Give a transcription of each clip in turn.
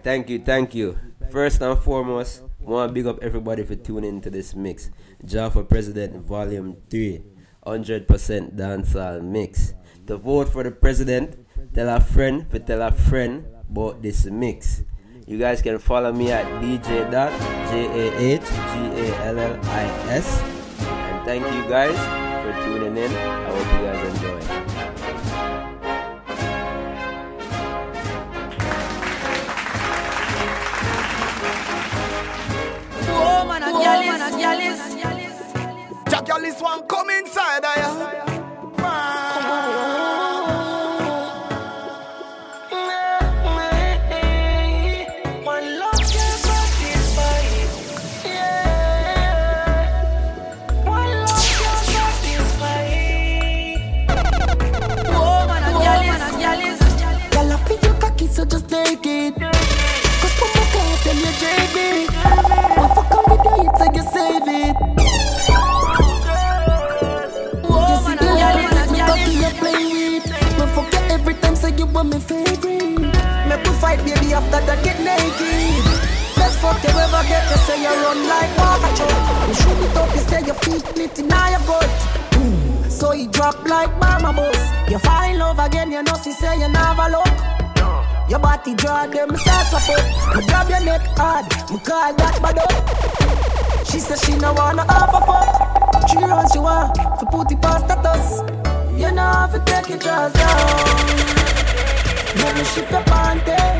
right, thank you, thank you. First and foremost, want to big up everybody for tuning into this mix. Jah for President Volume 3, 100% dancehall mix. To vote for the president, tell a friend for tell a friend about this mix. You guys can follow me at DJ J A H G A L L I S. And thank you guys for tuning in. I hope you guys is. This one come after that get naked. Best fuck you ever get, you say you run like water. You shoot it up, you say your feet lit in your butt. So he drop like mama bus. You in love again, you know she say you never look. Your body draw them start up. Me grab your neck hard, me call that bad up. She say she no wanna have a fuck. She run she want to put it past status. You know have to take your jaws down. Let me ship your panty.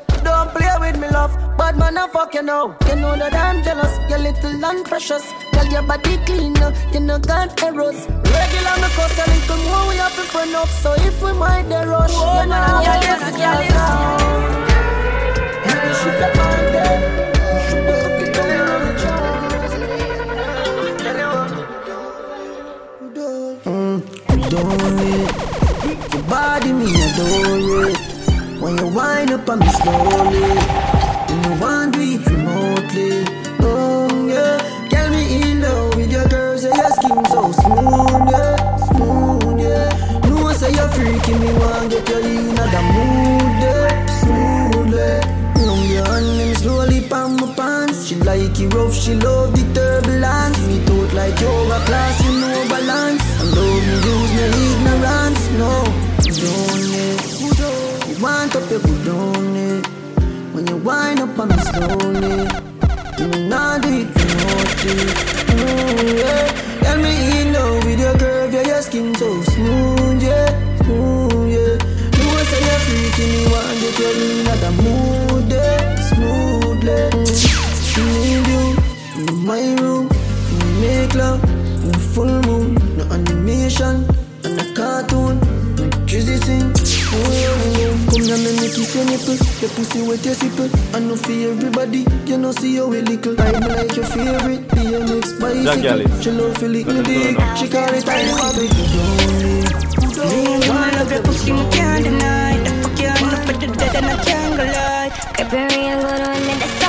Don't play with me, love. Bad man, I fuck you now. You know that I'm jealous. You're little and precious. Tell your body clean, you know got errors. Regular me cause a little more we have to front up. So if we mind the rush, you Woman know and how gyal to is, get gyal it is. down. Let me shoot your body. Shoot the cookie down on the Adore it. Your body me adore it. When you wind up on me slowly, when you want do it remotely. Oh yeah, get me in love with your girls, yeah, your skin so smooth, yeah, smooth, yeah. No say you're freaking me, want get you in the mood, yeah, smoothly. Long your hand and slowly palm my pants. She like it rough, she love the turbulence. Me thought like yoga class, you know balance. And love me use my ignorance, no. Want up your good on it. When you wind up on me slowly, eh, you may not do it remotely. Yeah. Tell me in love with your curve, yeah, your skin so smooth, yeah, smooth, yeah. You say you're freaking me, want you in the mood, yeah, smoothly. Need you in my room, we make love in full moon, no animation, and a cartoon, no drizzy sing. Come here, let me kiss your nipple, your pussy wet, your sipple. I know for everybody, you know see you a little. I like your favorite, DMX Jack Ellis. bicycle. She love feel it me dick, she call it I love it. Me want love your pussy, me can't deny. The fuck you on up with the dead and I can't go lie. Keep it real good when me the start to ride.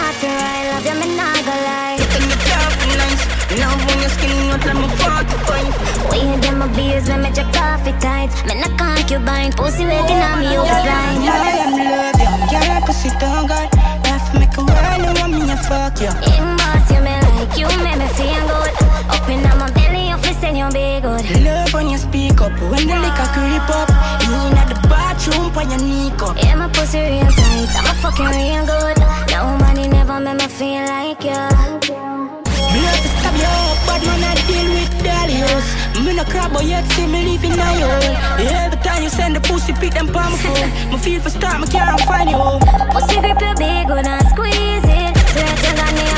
Love when skin out like me 45. We hit them my beers when me check coffee tights. Me not concubine, pussy waiting on me over I slime. am love you. I pussy don't got. Laugh make a while, you want me to fuck you. In boss, you me like you, make me feel good. Up my belly, you feel say you be good. Love when you speak up, when the liquor creep up. In at the bathroom, put your knee up. Yeah, my pussy real tight, I'm a fucking real good. No money never make me feel like you. You up, but man I deal with Dalios. Me no crab, but yet see me living now yo. Every time you send the pussy, pick them palm phone. Me feel for start, me can't find you. Pussy grip you big, good and squeeze it. Swear to God, me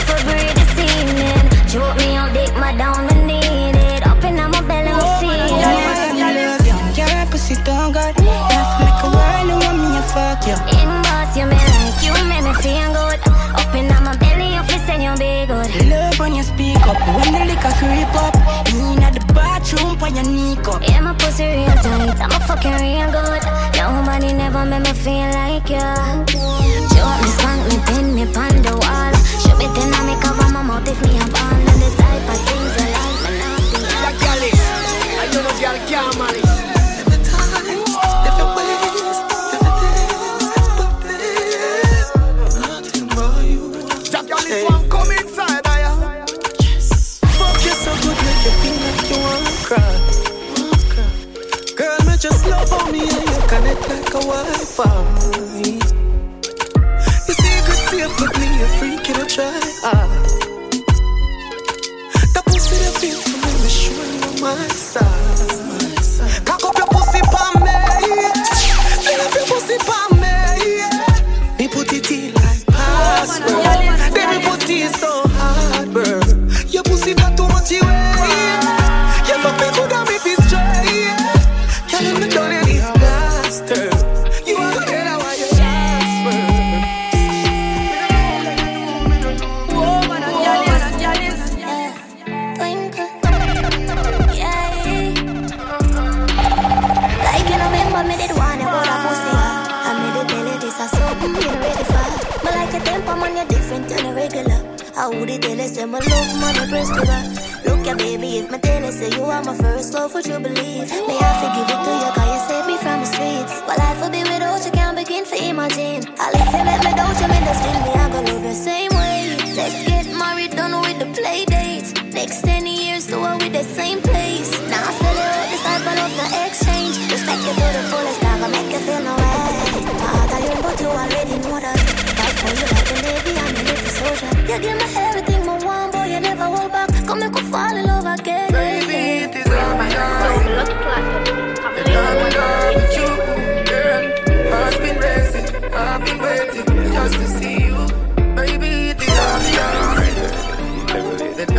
when you speak When the liquor creep up, in at the bathroom, put your knee up. Yeah, my pussy real tight, I'm a fucking real good. Nobody never made me feel like you. Choke me, spank me, pin me, pan the wall. Show me then I make up my mouth if me a ball. And the type of things I like, me not be. That girl is, I know no girl a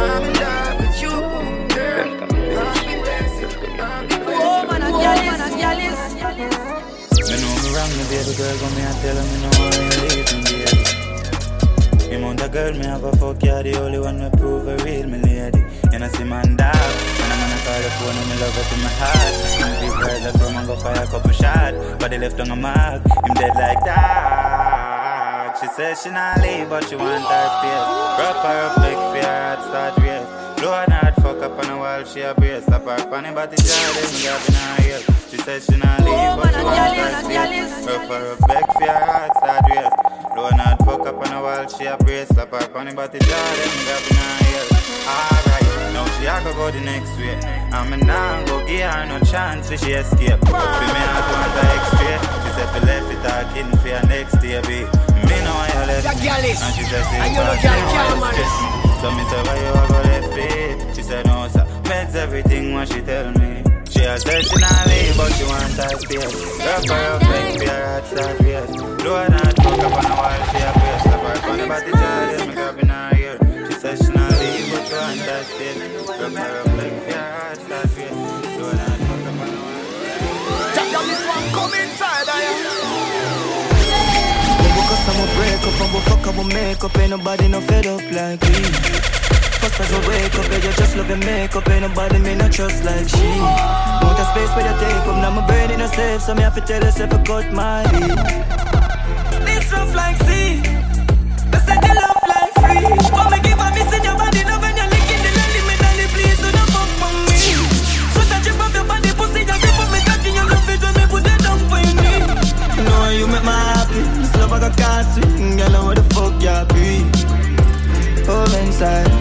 I'm in love with you, girl. Waiting. Me know wrong, me I me know me, baby. Girl, me have a fuck, the only one prove real me lady. You know see man and I'm gonna and me love her to my heart. And fire a couple but they left on a mark, him dead like that. She says she not leave, but she want her space. Rough her up, make fear, heart start race. Blow her hard, fuck up on a wall, she a brace. Slap her funny body, jar, then me grab in her heel. She says she not leave, but she want her space. Rough her up, make fear, heart start race. Blow her hard, fuck up on a wall, she a brace. Slap her funny body, jar, then me grab in her heel. Alright, now she a go go the next way. I'm a now go give her no chance for she escape. For me, I want her extra. She said fi left it talking for her next day, babe. Left That me. And she said, and you know "Say, girl why can't manage." me?" So me say, why you a go left it? She said, no, sir. Meds everything what she tell me. She a said she not leave, but she want her space. Rough her up, make fear, heart start race. Blow her not fuck up on a wall, she a brace. Slap her on the body, jar, then me grab in her ear. She said she not leave, but she want her space. Rough her up, make fear, heart start up, I'm a fuck up, I'm make up, ain't nobody no fed up like me. First as I wake up, yeah, you just love your makeup, ain't nobody me not trust like she. Want a space where you take up, now my brain in a safe, so me have to tell yourself I cut my heat. This rough like sea, I said you love like free. But me give a miss in your Got can't swing. Girl, what the fuck you be. Me inside.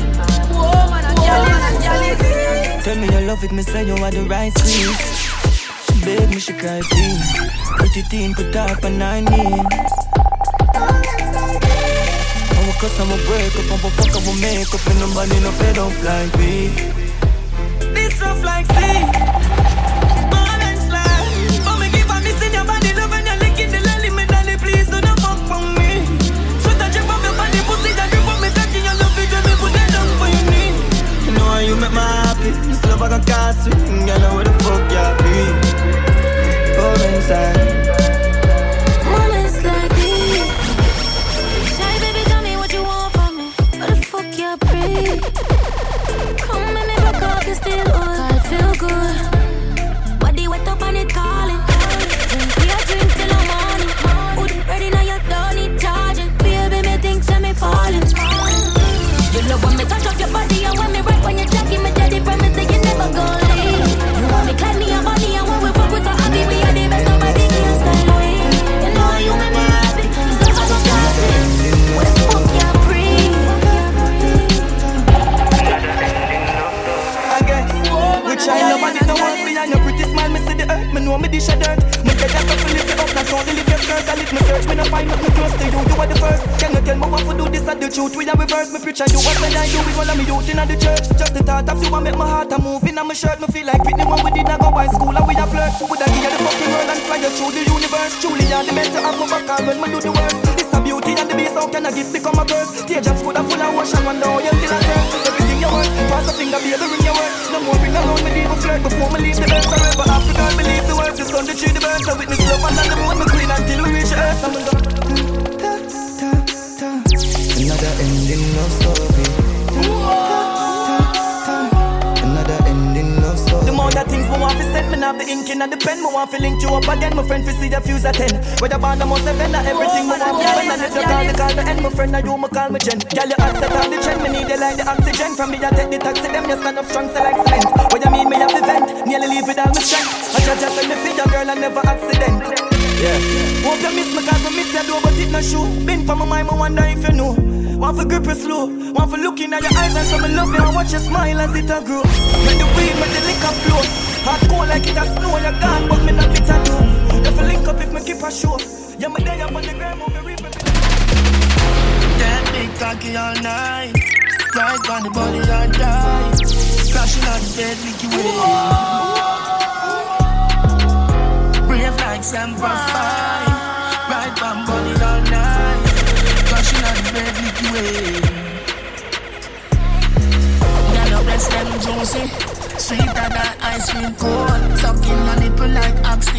Tell me you love it, me say you are the right squeeze. She beg me, she cry. Put it in, put up on nine knees. I'ma cuss, I'm a break up, I'm a fuck, I'm a make up, and nobody no fed up like me. This rough like sea.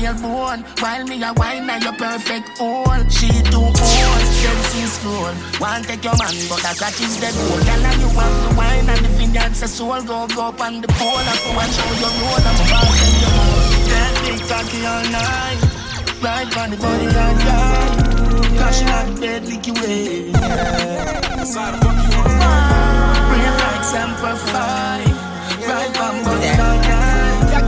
real bone. While me a wine, now you perfect all. She do all, them see school. One take your man, but I catch is the goal. Girl, and you have the wine and the vineyards, so soul. Go, go up on the pole, and go and show your road. I'm about to you. That big cocky all night. Right on the body like die. Cause she not dead, lick you away. Yeah. Side of fuck you. Real like Semper Fi. Right on the body like that.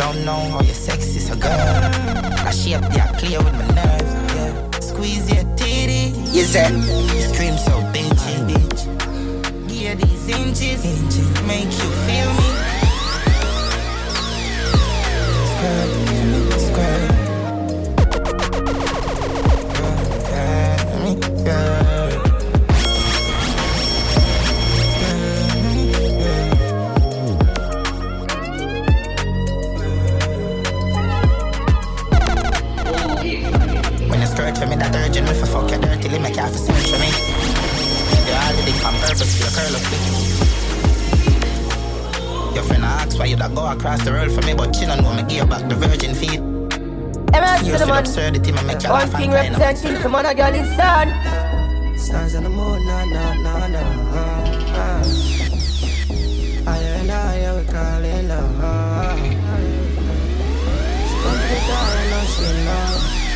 Don't know how your sex is a girl. I shape they are clear with my nerves. Yeah. Squeeze your titty. You yes, said. Scream so bitchy, bitch. Give these inches. Make you feel me. Skirt. virgin, if I fuck your dirty, make you have to sing for me. You already come purpose, you curl up quick. Your friend asks why you that go across the world for me, but she don't know me give back the virgin feet. Emerald Cinnamon, one thing representing from on a girl in sun. Stands on the moon, nah, nah, na na. Ah. Higher and higher, we call it love. She comes to the door and I'm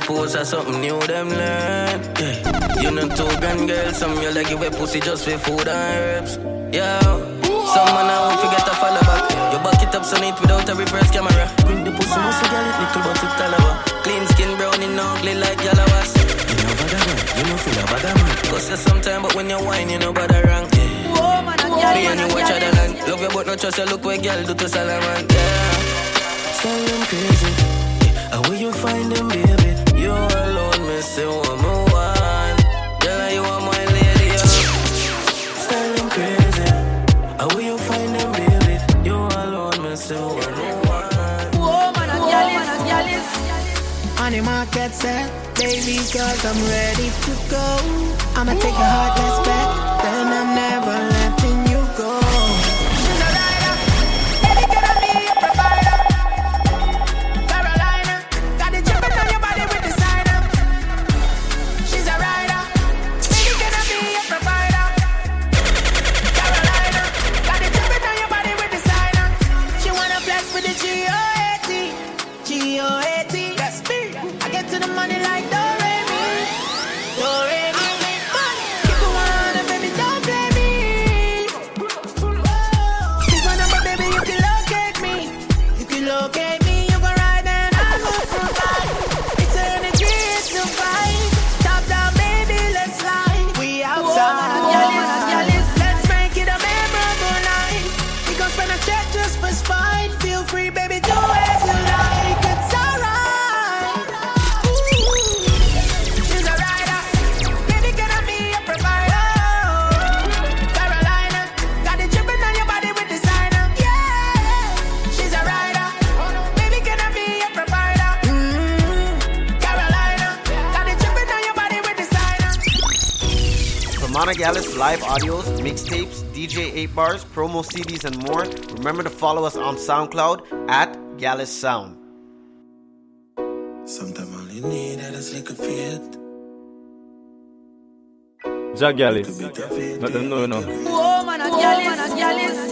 your post a something new, them learn. Yeah. You know, two gun girls, some you like you wear pussy just for food and herbs. Yeah. Someone I won't forget to follow back. You back it up so neat without a reverse camera. Bring the pussy muscle, girl, it little but it all over. Clean skin, brown and ugly like yellow ass. You know bad man, you know feel bother man. Cause you sometime, but when you whine, you know bother rank. Yeah. Whoa, man, Whoa. Me and you watch other land. Love your butt, not trust your Look what girl do to Salaman. Yeah. Style them crazy. Yeah. How will you find them, baby? You alone, me say what me want. Girl, you are my lady. Yeah. Style them crazy. And where you find them, baby? You alone, me say what me want. Whoa, man, Gyalis. On the market set, baby, cause I'm ready to go. I'ma take your heartless bet, then I'm never For live audios, mixtapes, DJ 8 bars, promo CDs, and more, remember to follow us on SoundCloud at Gallis Sound. Sometimes all you need is a little faith. Jagalis. Let them know, you know. Whoa, man, Gyalis.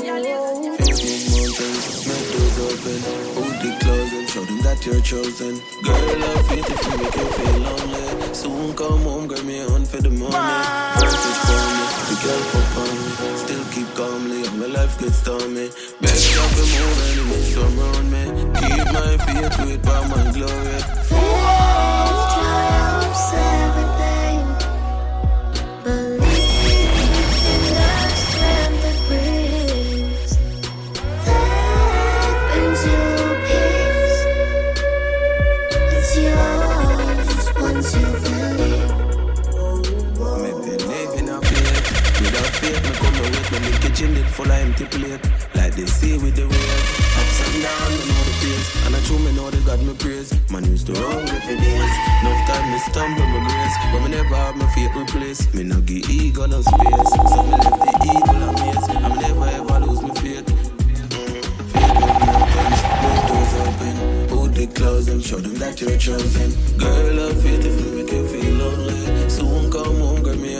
Show them that you're chosen. Girl, I feel if you make you feel lonely. Soon come home, girl, me on for the money. First it's for me, the girl for upon me. Still keep calmly, and my life gets stormy. Best of the move, enemies surround me. Keep my faith with by my glory. Faith triumphs everything. Kitchen it full of empty plate. Like they say with the waves. Ups and downs, me know the pace. And I true me know they got me praise. Man used to hungry for days. Enough time me stumble my grace. But me never have my faith replaced. Me no give ego no space. So me left the evil amaze. I'm never ever lose my faith. Doors open. Hold the close and show them that you're chosen. Girl, have faith if you make you feel lonely.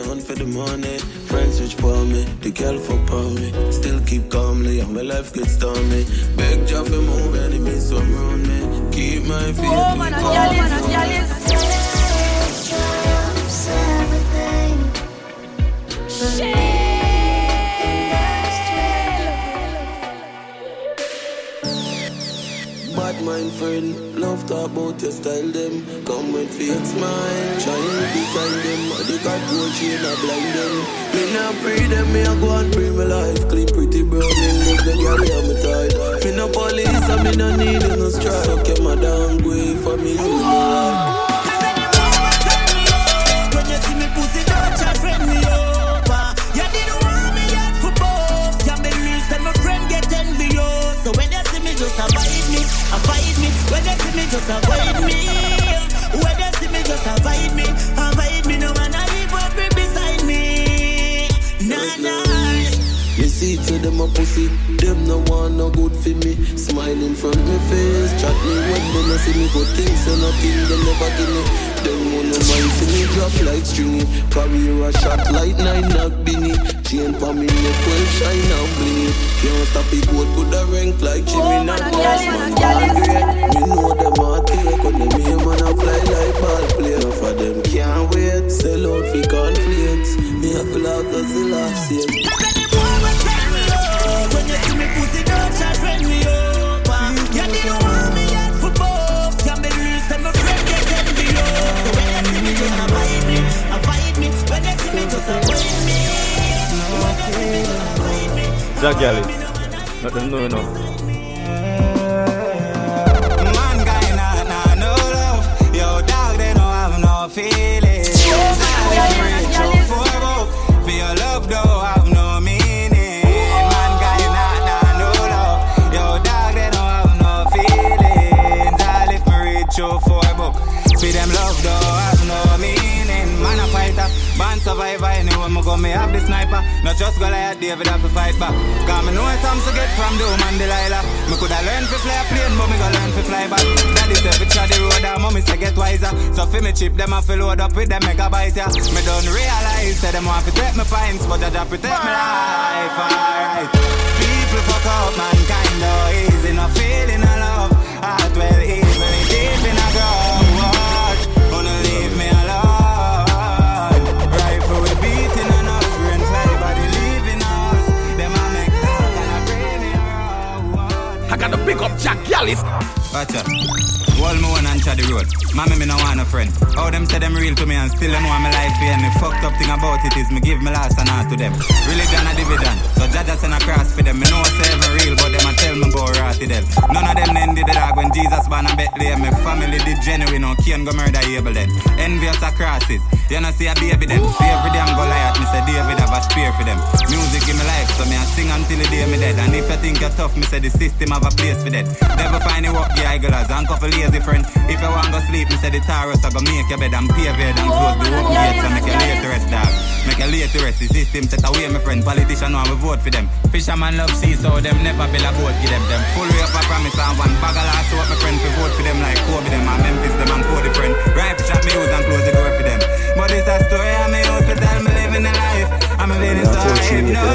Soon come home, girl, me on for the money. Friends switch for me, the girl for for me. Still keep calmly, and my life gets stormy. Beg job for move, enemies surround me. Keep my faith. Whoa, man, with Gyalis. God. Gyalis. Faith mind friend, love talk about your style them. Come with fake smile, trying design them. But they got gold chain, I blind them. Me not pray them, me a go and pray my life. Clean pretty brown, them look the girl yeah, me tired. Me no police, and me no need no strike. So keep my down way for me, you. Just avoid me, avoid me. When they see me, just avoid me. When they see me, just avoid me, avoid me. No man, I leave what me beside me. Nah, nah. You see to them a pussy, them no want no good for me. Smile in front me face, chat me when they no see me, but things so nothing they never give me. Them wanna mind see me drop like stringy, career a shot like nine knock binny. Chain for me neck well shine and bleed. Can't stop it, boat put the rank like Jimmy oh, and boss man ball great. Me know them a take when them hear man a fly like ball play. Enough of them can't wait, sell out for conflicts. Me have to laugh 'cause the laugh safe. Oh. When you see me pussy, don't try friend me oh. over. You didn't want me yet for both. Can't believe that my friend get envious. So when you see me, just avoid me, avoid me. When you see me, just avoid me. When you see me, just avoid me. Jagale. Let them know enough. Man guy nah nah no love. Yo dog they don't have no feelings. Man survivor. Anywhere me go me have the sniper. Not just Goliath, David have to fight back. Cause me know some to get from Doom and Delilah. Me coulda learned to fly a plane, but me go learn to fly back. Daddy said try the road, and mommy say get wiser. So fi me chip them and fi load up with them megabyte yeah. Me don't realize say them want to take me pints, but I protect me life. Alright, people fuck up mankind though easy, no feeling of love. Heart well easily deep in a ground. Gotta pick up Jack Gallus. Watch Wall me one and the road. Mommy, me no want a friend. All them say them real to me and still don't want my life here. Me fucked up thing about it is me give me last and out to them. Religion a division, so Jaja send a cross for them. Me know say them real, but them a tell me about rotty them. None of them ended the dog when Jesus born a Bethlehem. Me family genuine, no Cain go murder Abel then. Envious a crosses, you know see a baby then. See every damn Goliath, me say David have a spear for them. Music give me life, so me a sing until the day me dead. And if you think you're tough, me say the system have a place for that. Never find it work, the idlers and couple lazy friend. If you want go sleep, me say the Taurus I go make your bed and pave it and close the open gates and make you late to rest, dog. Make you late to rest. The system set away, my friend. Politician want we vote for them. Fisherman love sea, so them never build a boat, give them them. Full way up a promise and one bag of last hope, my friend, for vote for them like Kobe them and Memphis them and Cody friend. Rifle shot me use and close the door for them. But it's a story I'm out to tell me living a life. I'm living so hype, no.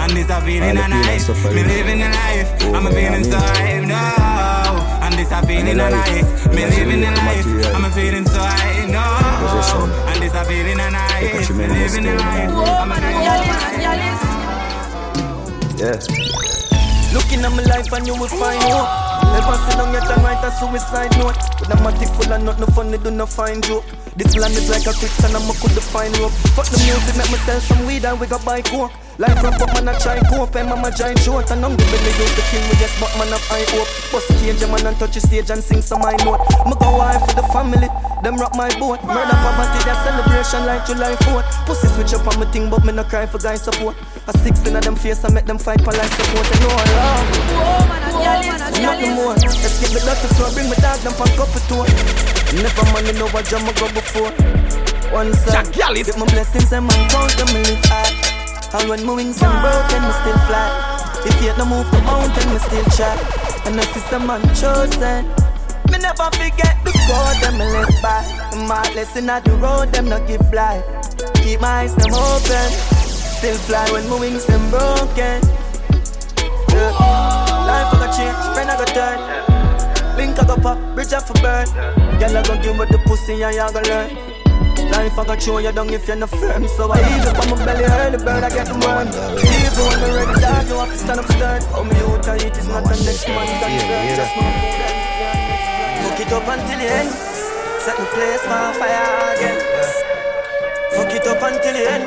And this a feeling a night. Me living a life. I'm feeling so hype, no. And this a feeling a night. Me living a life. I'm feeling so hype, no. And this a feeling a night. Me living a life. I'm Yeah. Looking at my life and you will find hope. Never sit down yet and write a suicide note. With a matic full of nothing funny, do not find joke. This land is like a quicksand and I could find rope. Fuck the music, make me sell some weed and we got buy coke. Life rough up, man, I try cope. And mama giant short. And I'm the belly use the king We just but man have high hope. Bust cage, man, and touch the stage And sing some high note. Me go wife for the family. Them rock my boat. Murder poverty, their celebration like July 4th Pussy switch up on me thing But me no cry for guy support. A 16 of them face I make them fight for life support. And no love. Nothing more. Let's Escape the dirty floor Bring me dog, them pack up a tour Never money know what jam I go before. One side Jack Get my blessings and my count them live high and when my wings and broken, me still fly. If you no move the mountain, me still try. And if it's a man chosen, me never forget the code them me live by. My lesson at the road, them not give blind. Keep my eyes them open, still fly when my wings them broken. Yeah. Life I got change, friend I got turn. Link I got pop, bridge I for burn. Girl I gon' give me the pussy and y'all gon' learn. Life I got show you down if you're not firm. So I ease up on my belly, early bird, I get the worm. Even when I'm ready, dog, you have to stand up stern. Oh, me out I eat is not the next man That's yeah, just my food. Fuck it up until the end. Set the place for fire again. Fuck it up until the end.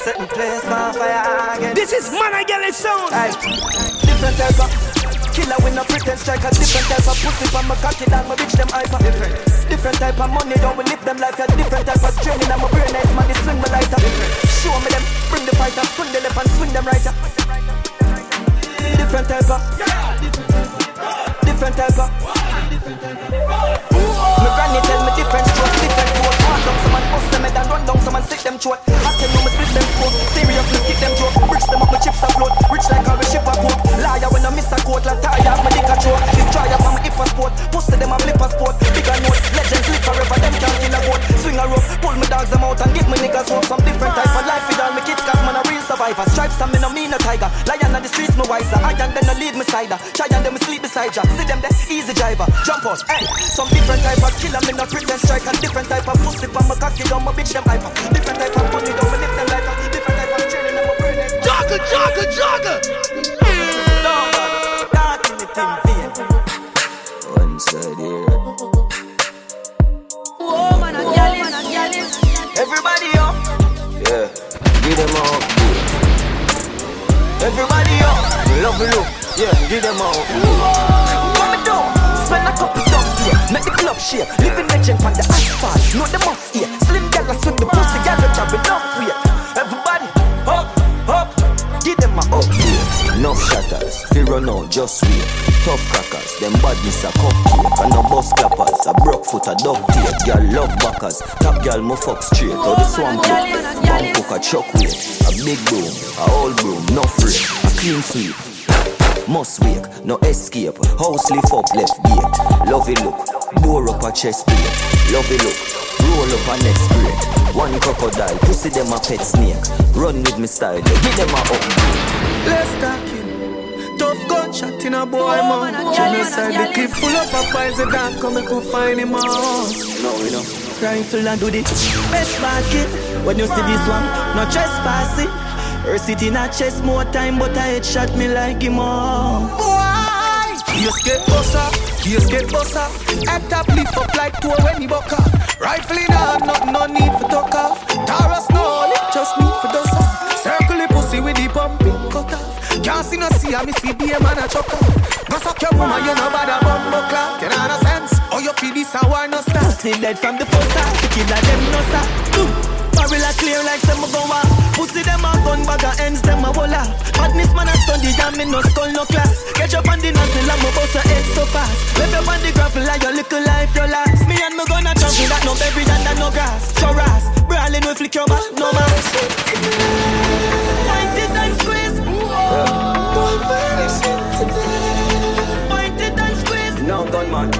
Set the place for fire again. This is Man I Get Sound. Aye. Different type of Killer with no pretend strike A different type of pussy from my cocky down My bitch them hyper. Different Different type of money, don't we live them life A different type of I'm a brain nice man, they swing me lighter. Show me them, bring the fighter Swing the left and swing them right Different type of Different type of. My granny tell me different strokes Different down someone bust them head and run down someone sick them throat I tell you me split them scope Seriously kick them joke Bricks them up, my chips afloat Rich like how we ship a coat Liar when I miss a quote Like tire, my dick a choke Destroy up on my hip a sport Pussy them a flip a sport Bigger note Legends live forever Them can't kill a goat Swing a rope Pull me dogs them out And give me niggas hope Some different type of life With all my kids Cause man a real survivor. Stripes and me no mean no tiger. Lion on the streets, me wiser. I Iron then no lead me cider. Try and them sleep beside ya. See them there, easy driver. Jump out, hey. Some different type of killer, me no pretend strike. And different type of pussy, pa my cocky down, my bitch them hyper. Different type of put it down, me lift them like a. Different type of training, and my brain is. Jogger, jogger, jogger. Dark in the team, vein. One side here. Whoa, man, a gyal is, man, is. Everybody up, Yeah. Give them all. everybody up. Love you look, yeah, give them all. What make the club shake. Living legend on the asphalt, know the must here. Slim gal swing the pussy, gal you travel enough weight. Everybody up, up, give them a up. Enough shatters, fear run out, just wait. Tough crackers, them badness a cupcake. And no bus clappers, a broke foot, a duct tape. Girl love backers, top girl mo fuck straight. Or the swamp hook, bump hook, a chuck weight. A big broom, a old broom, no free, a clean sweep. Must wake, no escape. House lift up left gate. Lovey look, bore up a chest plate. Lovey look, roll up a next grade. One crocodile, pussy them a pet snake. Run with me style, give them a upgrade. Let's talking. Tough gunshot in a boy man. Genocide the clip full up a pies of dark. Come and go find him out. No, we know. Rifle and do the best basket. When you see this one, no trespassing. Her city not chest more time, but I headshot me like him all. Why? You skate bossa, you skate bossa. Act up, lift up like two when he buck up. Rifle in hand, nothing, no need for talk off. Taurus no, it just need for dust off. No see, I me see be a man a chuck off. Go suck your woman, you know about a bumbo clock. You no sense. Oh, you feel this, want no start. Pussy dead from the first time, to kill them no stop. Barrel a clear like some go off. Pussy them a gun bag a ends them a wall off. Badness man a the jam me no skull no class. Get up on the nozzle and me bust a head so fast. Left up on the gravel like your little life your last. Me and me gonna travel that no berry and that no grass. Show ass, brawling we flick your back no mask. Point it and squeeze. No it. Man.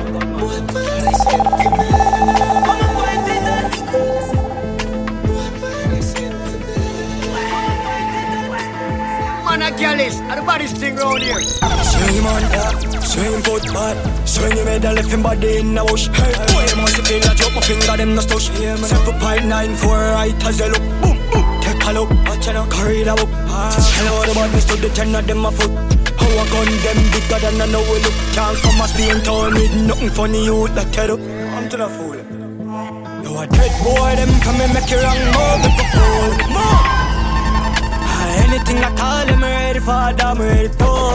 And the baddest thing round here. Swing him on, yeah. Swing foot back. Swing him head left him body in a bush. Hey, boy, must feel like drop finger, them no stush. Seven point nine four right as they look. Boom, boom. Take a look. Carry that up. Hello, the badness to the ten of them a foot. A gun them bigger than I know we look. Can't come a Spain town with nothing funny you that head up. I'm to the fool. You a dead boy, them come and make you wrong more with the fool. Move. Ah, anything I call them ready for, them ready for.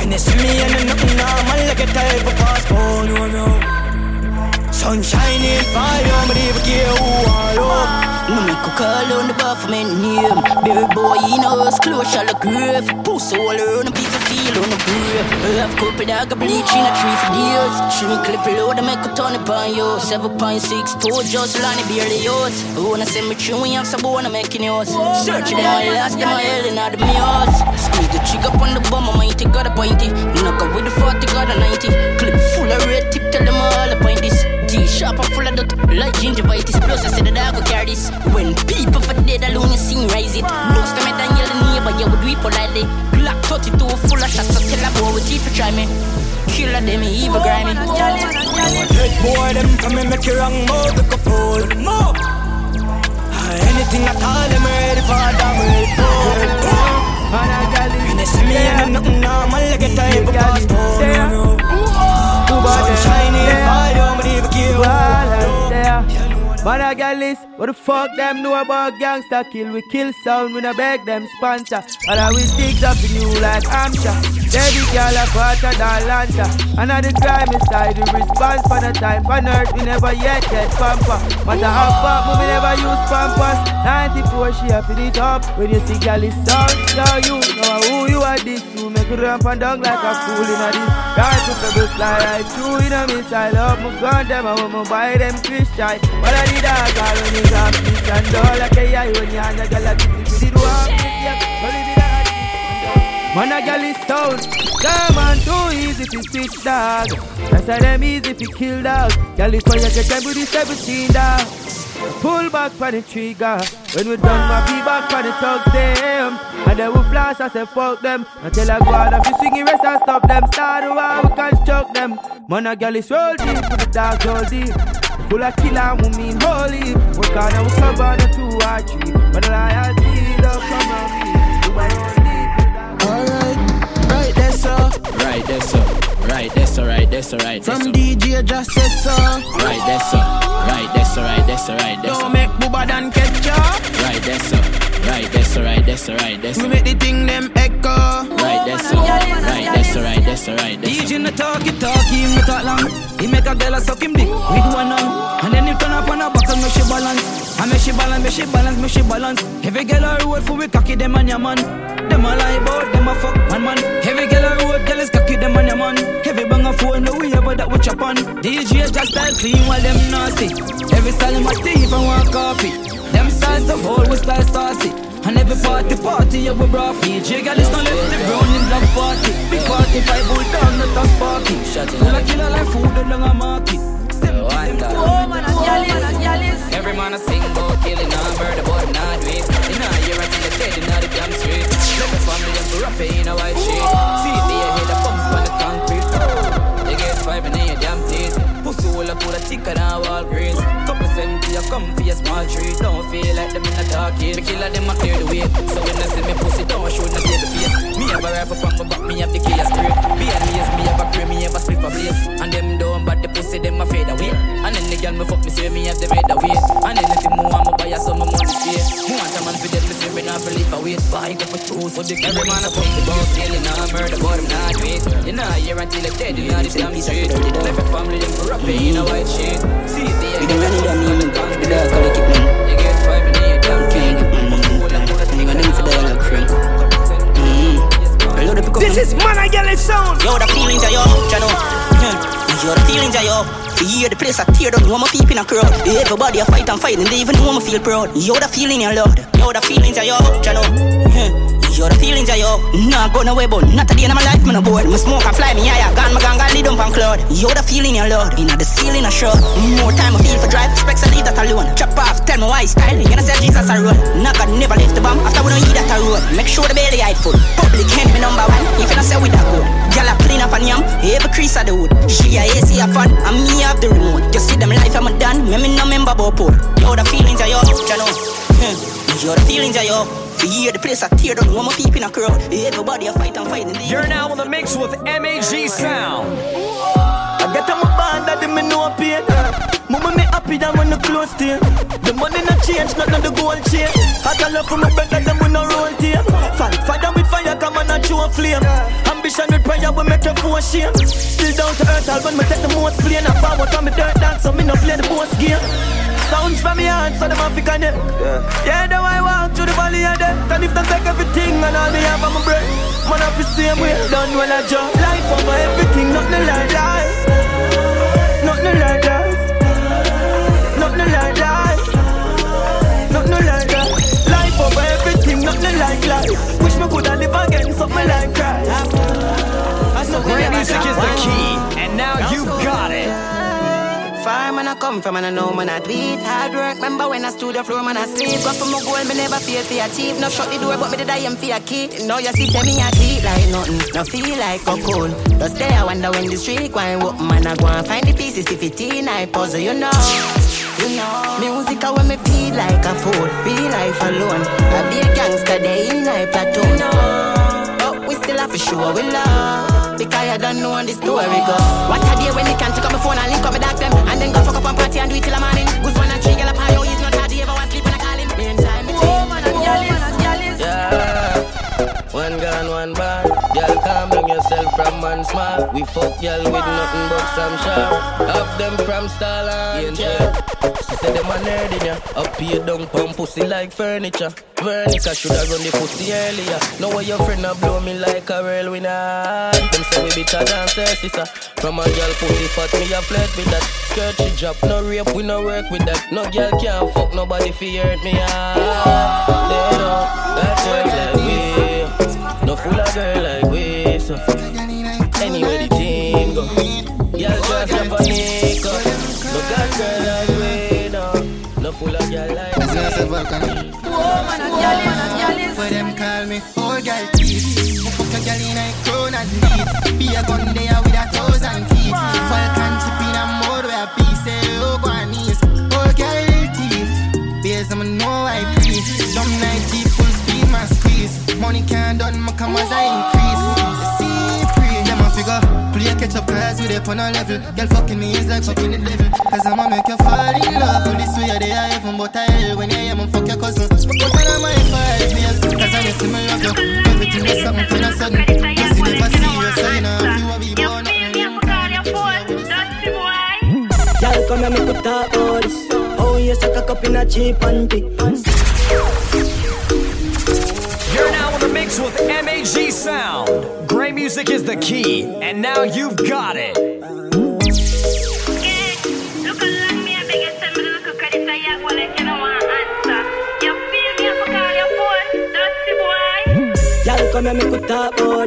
And they see me and they nothing normal like a type of passport. No, no. Sunshine in fire, but even care who I love. No me could call on the my name Baby boy, you know it's close, shall look grave Pussy all around and people feel on the grave Have couple dog, bleach in a tree for years. Shrink clip load, I make a ton upon you 7.6, two just land barely yours. Wanna send me through, we have some wanna making yours? Search them, I last them, I hell in all the mirrors Squeeze the trigger on the bomb, mighty got a pointy. Knock out with the 40, got a 90 Clip full of red tip, tell them all I point this T-sharp and full of dirt, like gingivitis Plus I said the dog will carry this When people for dead alone, you sing rise it Bust them head and yell neighbor, yeah, we do it politely Glock 32 full of shots, so tell a boy we deep for try me Killer them, evil grimy Dead boy, them come and make you wrong move, look a fool. Move. Uh, anything I call them ready for, them ready for. And they see me and nothing normal, like a type of passport. No, no. Man a gal is, what the fuck them know about gangster kill? We kill sound, we no beg them sponsor. And I will stick up in you like Amsha. Baby girl a quarter than Lanta. And on the crime side, the response for the time. On earth, we never yet get pamper. Matter how far, we never use pampers. 94, she up in it up. When you see gal is sound, now you know who you are this to. Make it ramp and down like a fool in a this. Guys with the fly right through in a missile up. My gun them, I to buy them Christian. But I Man a gal is down. Yeah, man, too easy to pitch dog. That's why them easy to kill dog. Gal is you get them with the 17 dog. Pull back for the trigger. When we done, my be back for the thugs them. And then we flash, I say fuck them. Until I go out of the swing rest and stop them. Start a war, we construct them. Man a gal is roll deep, put the dog roll deep. Full of killer, and we mean holy. We can't we cover the two or three. But the loyalty don't come on me. Do my own deep. Alright, right there, so. Right there, so. Right there, so. Right there, so. Right there, From so. DJ just said so. Right there, so. Right there, so. Right there, so. Right so. Don't make booba than ketchup. Right there, so. Right there, so. Right there, so. Right there, so. We make the thing them echo. Right there, so. Right there, so. Right there, so. Right there. DJ no talk, he talk, he no talk long. He make a girl a suck him dick with one arm, and then he turn up on a buckle, make she balance. I make she balance, make she balance, make she balance. Every girl a road for we cocky them and your man. Them a lie about them a fuck man man. Every girl a road, girl is cocky them and your man. Every bang a phone, no we ever that we chop on. DJ just style clean while them nasty. Every style in my teeth and want copy. Them styles the whole we style saucy. And every party, party, yeah, we brought DJ girl is not left the brown in black party. Big 45 bull down, not a sparky. Full of killer like food, along a market. Oh, man, a gyalis. Every man a sing about killing and murder, but not me. do it. In a year until the dead, in a the damn street. Let the family them rap in a white sheet. See it there, head the pumps on the concrete. They get five in your damn teeth. Pussy will a put a thicker than Walgreens. Couple to you come for your small tree. Don't feel like them in the dark years. The killer them a clear the way. So when they see me pussy, don't show no the face. Me have a rifle from my back, me have the key straight. Me and me me have a cream, me have a split for blaze. And them don't but the pussy them a fade away. And then the girl me fuck me say me have the red away. And then if you move I'm a buy some my money pay. Me want a man for them me say me not for leave away. Buy up a two so the every man a fuck the boss stealing and murder but I'm not wait. You know here until the dead, you know the damn street. Left your family them for up in a white sheet. See it there. We don't run it down, me, the dog call it keep. You get five in your damn king. Nigga, them for the like friend. Mm-hmm. This is Man a Yellow Sound. Yo, the feelings are yo, Jano. Mm-hmm. Yo, the feelings are yo. For year the place I tear down, you want my people in a crowd. Everybody a fight and fight, and they even know me feel proud. Yo, the feeling your lord. Yo, the feelings are yo, Jano. Yo, the feelings are yo. Nah, go no way, but not a day in my life, me no bored. Me smoke and fly, me yeah, yeah. Gone, my gang, got lead up on cloud. Yo, the feeling your lord. Inna the ceiling a shroud. More time I feel for drive, specs I leave that alone. Chop off, tell me why style. You know say Jesus a run. Nah, God never left the bomb. After we don't eat that a road. Make sure the belly hide full. Public me number one. If you not say with that good. A clean up on yam, every crease of the wood. She a AC a fan, and me have the remote. You see them life I'm a done, me me no member about poor. Yo, the feelings are yo, you know. Hmm. Yo, the feelings are yo. For year the place I tear down, one more people in a crowd. Everybody a fight and fight. and they- You're now in the mix with MAG Sound. I get on my band that me no pain. Mama me happy that when the close stay. The money not change, not on the gold chain. I got love for my brother, them we no roll team. Fight fire with fire, come on and show flame. Ambition with prayer, we make you for shame. Still down to earth, all when me take the most plane. I forward from me dirt dance, so me no play the boss game. Sounds from me so them have to connect. Yeah, now I walk through the valley of death. And if take everything and all they have on my breath, man, I feel same way. Done well, I jump. Life over everything, nothing like life. Nothing like life. Nothing like life. Nothing like that. Life over everything, nothing like life. Wish me coulda live again, something like Christ. Great music is the key, and now you've got it. Far man I come from and I know man I it Hard work, remember when I stood the floor man I sleep. Got from my goal, me never feel for achieve. No shut the door, but me the die for a key. Now you see me I treat like nothing. No feel like a cool Just stay, I wonder when the street going What man I go and find the pieces if it in. I puzzle, you know. You know, music I when me feel like a fool, real life alone. I be a gangster, they in my platoon. But we still have to show we love. Because I don't know how the story go. What a day when they can take up my phone and link up my dog them. And then go fuck up and party and do it till the morning. Goose one and three, girl up high, oh, he's not hard, he ever want sleep and I call him. Meantime, me Oh, man, a gyalis. Yeah. One gun, one bar. Girl, come bring yourself from man smart. We fuck y'all with nothing but some sharp. Have them from Starland, yeah. She said them a nerd in ya. Up here, down pump pussy like furniture. Vernica shoulda run the pussy earlier. Know why your friend a blow me like a real winner. Them say we bitter than sister. From a girl pussy fat, me a flirt with that. Skirt she drop, no rape, we no work with that. No girl can't fuck nobody fi hurt me ah. They know that work like we. No fool a girl and where the team go. Girl just a panic. Like Woman and gyal is, Where them call me old girl. Me fuck a girl in a crown and teeth. Be a gun there with a thousand teeth. Falcon chip in a mode where a piece say oh go on knees. Old girl teeth. Beers I'ma know. Some night deep full speed my squeeze. Money can't done my come as I increase. Catch up cause we dey on a level. Girl fucking me is like fucking the devil. Cause I'ma make you fall in love. Police way they are heaven but I hell when you hear me fuck your cousin. But when I'm my five years, cause I miss him I love you. Everything is something kind of sudden. Cause you never serious, so you know if you want be born. Y'all come and make a talk about this. Oh, you suck a cup in a cheap panty. You're now in the mix with MAG Sound. Music is the key, and now you've got it. Come and make a. Oh,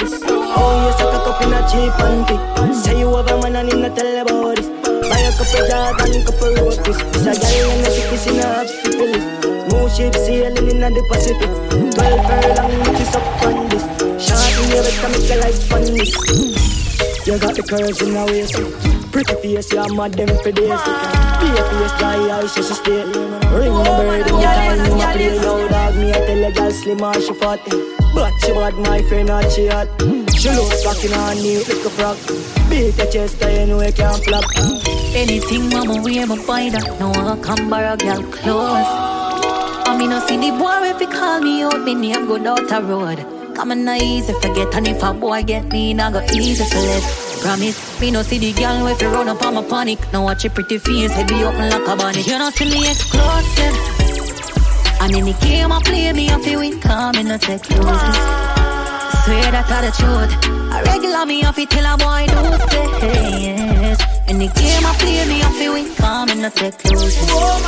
you suck a cup in a cheap panty. Say you have a man and not tell. Buy a couple Jordan, couple rotis. This a and her syphilis. Move ship sailing in the Pacific. Twelve furlong, which is up on this. Shot in your make your life fun. Mm. You got the curves in your waist. Pretty face, you're mad them for days. Be a face, dry eyes, she stay. Ring the bird in the time, you a play. Yo, dog, me I tell a girl slim or she fat. But she bad, my friend, not she hot. She looks back in her knee like a frog. Beat your chest, I know you can't flop. Anything mama wear my buy that No I come borrow girl clothes I mean no see the boy if he call me out Me name go down the road Come no easy forget And if a boy get me Now go easy to let Promise me no see the girl if you run up on my panic. Now watch your pretty face Heavy open like a bunny You know see me exclusive And in the game I play me I feel win Come in no take losses Swear that I the truth. A regular me off it till a boy do say yes. The game I play me it win calm and not take losses. No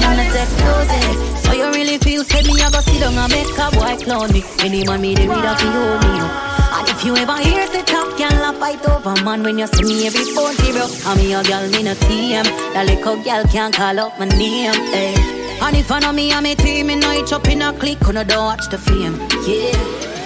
man not take losses. So you really feel say me I go sit down and make a boy clown me. Any man me the read off you me up. And if you ever hear the top girl a fight over man when you see me every phone zero. Me a girl me no TM. That little girl can't call up my name. Hey. And if I know me and me team, me know it up in a click, I don't watch the fame. Yeah.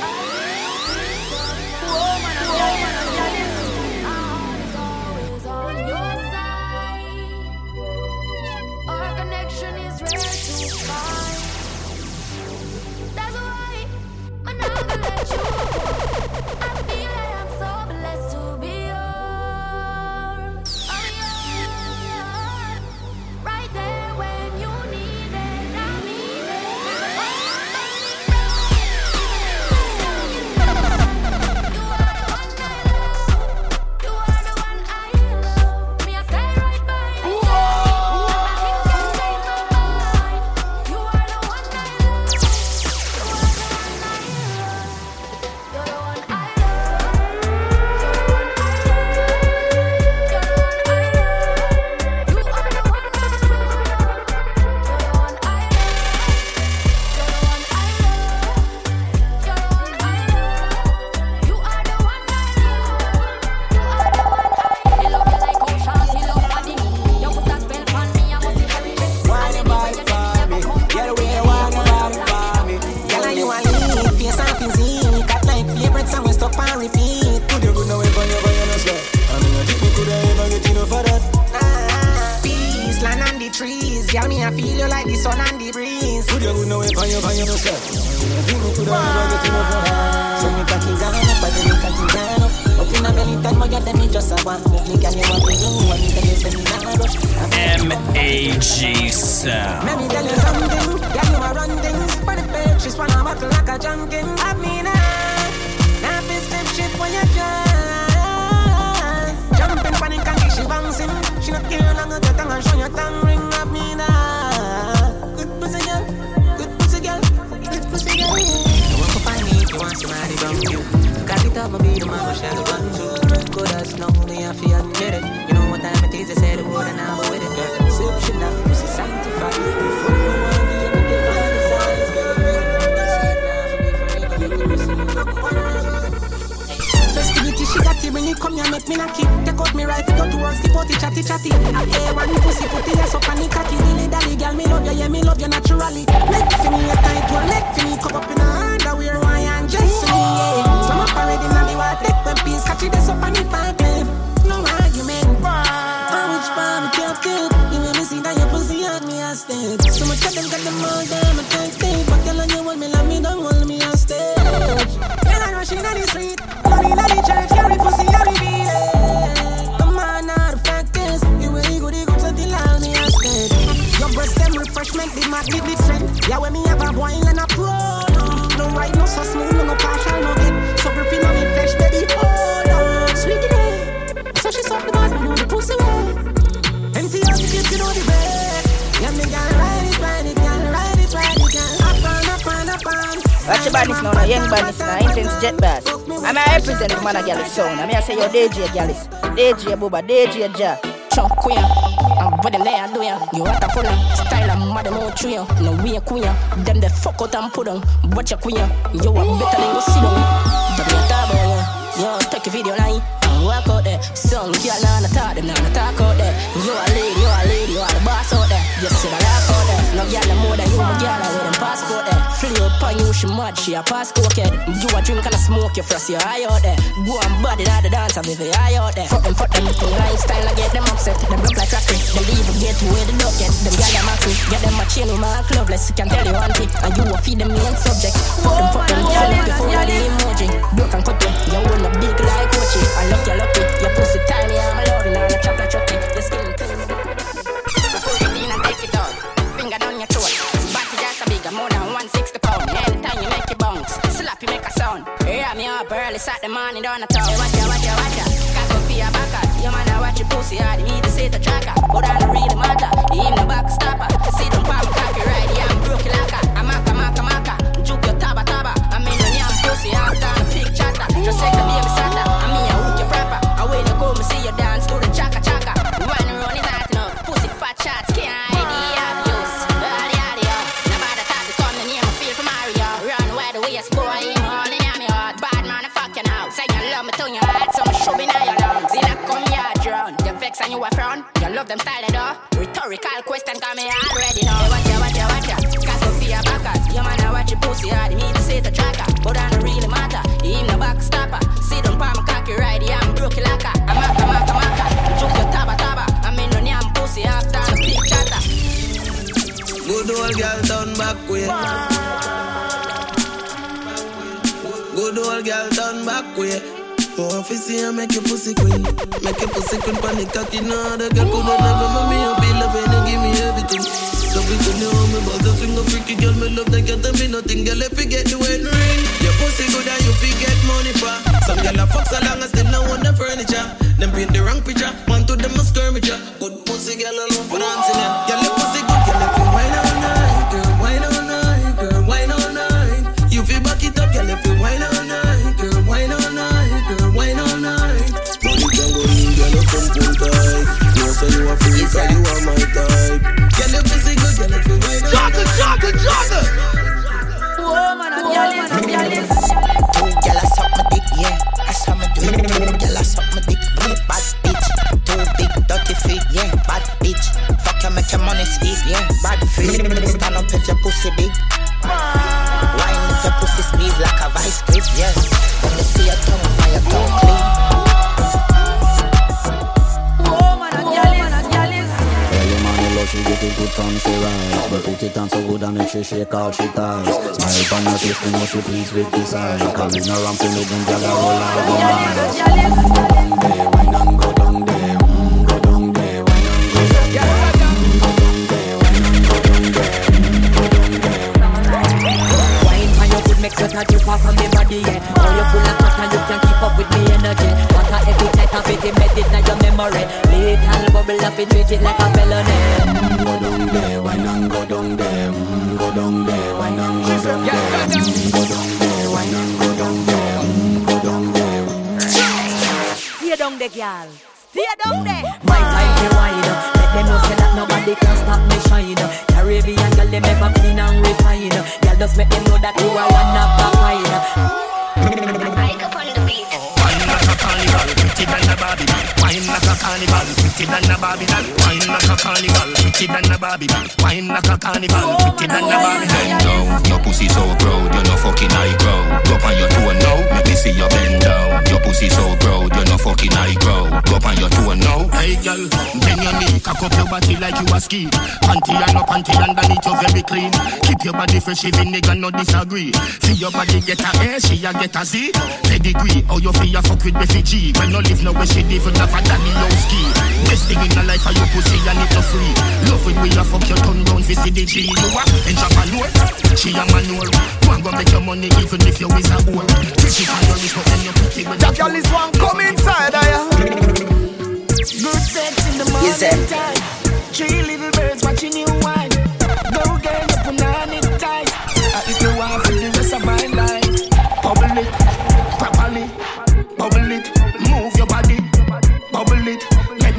The trees. Girl, me I feel you like the sun and the breeze. Could you good now if I you no sweat? I mean, I think we get enough of. So me cocky down up, but then me cocky down up. Up in a belly time, but yeah, then me just a one. Me can you want to do? What me tell you, say me nah rush. M-A-G Sound. Let me tell you something. Yeah, you are run things. But the page, she's wanna buckle like a junkin. I mean, she not care long as your tongue and show your tongue ring. up me now. good pussy girl, good pussy girl, good pussy girl. You want to find me if you want somebody from you. Got it up, my be the mama, shall run to? Good as long, me I feel admit it. You know what time it is, I said the word and I'm with it. Girl, sip shit now, pussy sanctified. Before got to bring and make me knock it. Take out me rifle, go to work, skip the chatty chatty. I hear one pussy, put the ass up on the cocky. Dilly dally, girl, me love you, yeah, me love you naturally. Make for me a tight one, make for me cup up in a underwear, why and just me, yeah. Some up already, now the water, take one piece, catch it, this up on the five No argument. Oh, which part me can't? You me see that your pussy on me, I stay. So much of them got them all badness now, no young badness now, intense jet bass. I'm a represent man a gal sound. I'm here say yo DJ Gallis, DJ Booba, DJ Ja. Chunk queer, I'm with the do ya. You want a fuller, style of mother more tree. No we a queer, them the fuck out and put on. Watch your queer, you are better than go sit down. But me a ya, yo take a video line. and Walk out there, some girl nah nah talk them nah nah talk out there. You a lady, you a lady, you are the boss out there. You see the laugh out there. No girl no more than you, my girl with them passport there. Flee up on you, she mad, she a passport kid. You a drink and a smoke, you frost your eye out there. Go and body out the dance, I'm the eye out there. Fuck them, fuck them, the lifestyle, I get them upset. Them look like rockery. Them even get to where the dog get. Them them axy. Get them a chain with my clubless. You can tell you one thing, and you a feed them main subject. Fuck them, fuck them, full up before the emoji. Broke and cut you, you up big like Gucci. I look you lucky, your pussy tiny, I'm loving on a chocolate chucky. Your skin clean. Before you clean and take it out, finger down your throat. Body just a bigger, more than 160 pound. Anytime you make it bounce, slap you make a sound. Yeah, me up early, Saturday morning down the town. Watch ya, watch ya, watch. Cock up for your backers. Your man, I watch your pussy hard. Me to say the tracker, but I don't really matter. Him the back stopper. See them palm copyright, yeah, I'm broke like a. I'm a maka, maka. Juke your taba, taba. I mean, when you're pussy, I'm down a pig chatter. Just like a baby sata. Way. Oh, if you see her, make your pussy queen. Make your pussy queen panic cocky. No, the girl could never make me. Be loving you, give me everything. Love it when you hold me, but the finger freaky girl. Me love that girl, tell me nothing. Girl, if you get the wedding ring, your pussy good and you forget money for. Some girl a fuck so long and still not want the furniture. Them paint the wrong picture. One to them a skirmisher. Good pussy girl On so good and make she shake all she ties Smile on her face, know she pleased with this eye Come in around to look and miles Go down there, wine and mm, Go down there wine and go down there Go drip off of me body, yeah. Now you're full of fat and you can keep up with me energy. What a epic set of it, embed it in your memory. Little bubble up, it treat it like a felony. Mm, Go down there, wine and go down there mm, Go down there, wine and go down there mm, Go down there, wine and go down there mm, Go down there Stay down there, girl. Stay down there. My time to wine. Let them know say that nobody can stop me shine. Caribbean girl, them ever clean and refine. Girl, just make them know that you are one of a kind wicked like a body. Wine like a carnival, pretty than a Barbie doll. Wine like a carnival, pretty than a Barbie doll. Wine like a carnival, pretty than a Barbie doll. Bend down, your pussy so proud, you're no fucking high crowd. Go on your toe now, let me see your bend down. Your pussy so proud, you're no fucking high crowd. Go on your toe now. Hey girl, bend your knee, cock up your body like you a ski. Panty and no panty underneath you very clean. Keep your body fresh, even nigga no disagree. See your body get a A, she a get a Z. Pedigree, how you feel fuck with refugee. When no live no where she live with a daddy low ski. Best thing in the life are your pussy and it no free. Love it when you fuck your tongue down for the G. You a entrepreneur, she a manure. One go make your money even if you is a whore. Pretty for your rich, but then you pretty with That girl is one come inside of ya. Good sex in the morning time. Three little birds watching you wine. Go girl, you put on it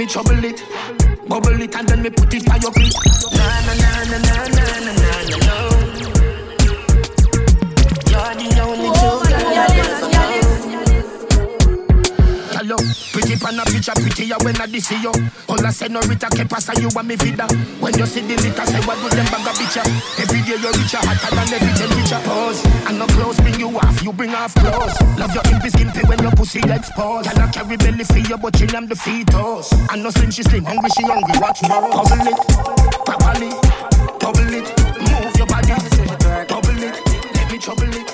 me trouble it, bubble it, and then me put it by your feet. Na na na na na na na na na. You're the only girl I ever. Hello, pretty pan a picture, prettier when I see you. All I say no Rita que pasa you and me vida. When you see the litter, say what do them bag a ya? Every day you're richer, hotter than every temperature. Pause, and no clothes bring you off, you bring off clothes. Love your impy skimpy when your pussy exposed. And I carry belly for you, but she am the fetus. And no slim, she slim, hungry, she hungry. Watch more, bubble it, properly, double it, move your body, bubble it, let me trouble it.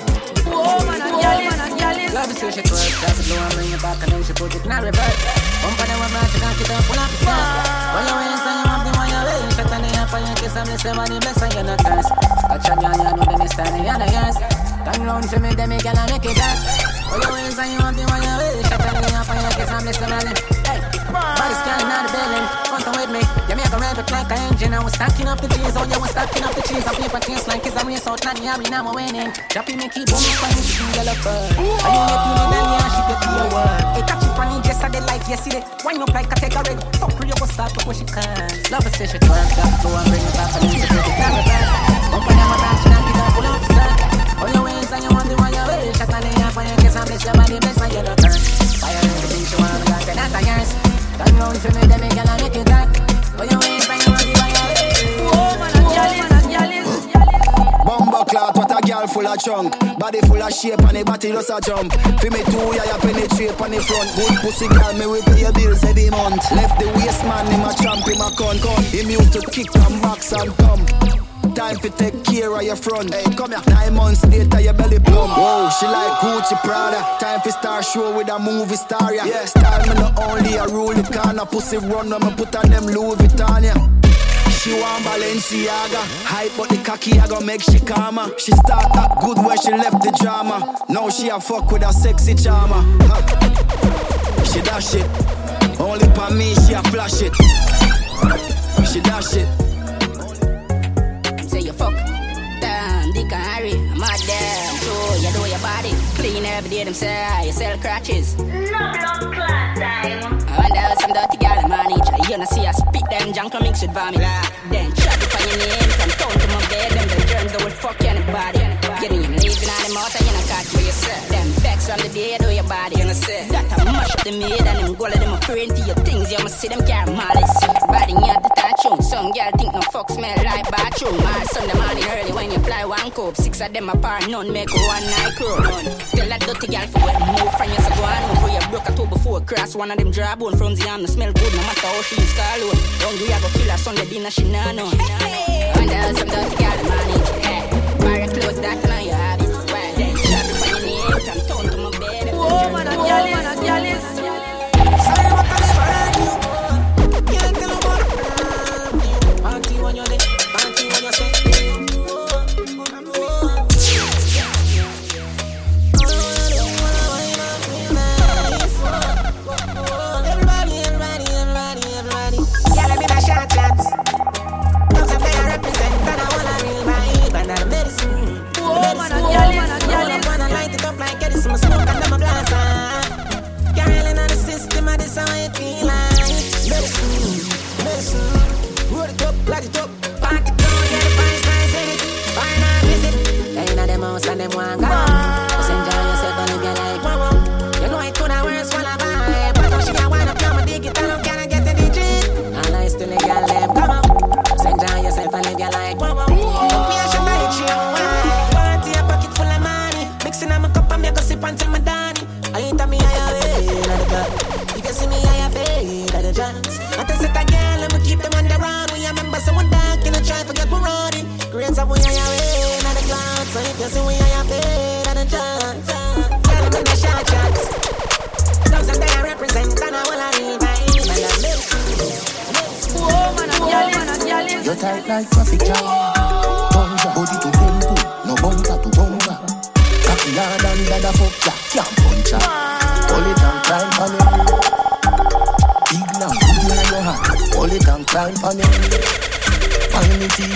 Love is she twerk, drop it low and bring it back and then she put it in a reverse. Bump on the man, she knock it up, pull up the skirt. When you waist and you have the one you waist, shut on the up and you kiss and listen when you bless and you not curse. Touch on you and you know then it's time and you yours. Turn round for me, then me and make it dance. When you waist and you have the one you waist, shut on the up and you kiss and listen when you Hey, body scanning out the building, come me. You make a rev it like an engine. I was stacking up the cheese, oh yeah, was stacking up the cheese. I paper chase like it's a race out, not the arena, I'm winning. Dropping me keep on me spinning, she can yellow bird. And you make me then yeah, she get to your word. Hey, catch it on the yesterday like yesterday. Wind up like a take a rig. Fuck you go start up when she can. Love she twerk, drop it low and bring it back and then she take it down the back. Bump on them around, she knock it up, pull up the. Oh, your waist and you want the one you waist. Shut on the app and you kiss and bless your body, bless and you don't turn. Fire everything she want, got the not a yours. Turn round for me, what a girl full of Body full of shape and the body just a jump. Fi me two, yeah, you penetrate on the front. Good pussy girl, me we pay your bills every month. Left the waist man, him a champ, him a con con Him used to kick and box and thump Time to take care of your front. Hey, come here. Nine months later, your belly plump. Whoa, she like Gucci Prada. Time for star show with a movie star. Yeah, yeah style me not only a rule it can a pussy run when me put on them Louis Vuitton. Yeah. She want Balenciaga Hype but the cocky I gon' make she calmer She start up good when she left the drama Now she a fuck with a sexy charmer huh. She dash it Only for me she a flash it She dash it every day them say You sell crutches No blood clot time. I wonder how some dirty girl manage. You know see I spit them junk mix with vomit. Then shut it on your name from town to my bed. Them the germs that will fuck anybody. I mash the mid and them go of them a friend to your things. You must see them carry malice. Body have to touch. Some girl think no fuck smell like bathroom. My Sunday morning early when you fly one cope. Six of them apart, none make one night crew. None. Tell that dirty girl for what move from you so go on over you broke a toe before cross one of them dry bone from the arm no smell good no matter how she call out. Hungry I go kill her Sunday dinner she nah know. There's some dirty girl manage. Hey, your clothes that now you have it. Well then it on your name from town manantiales, manantiales. them want like traffic jam. Tonja, body to boom no bunker to bunker. Cocky hard and dada fuck ya, can't punch ya. Hold it and climb on it. Big long, good in your hand. Hold it and climb on it. In,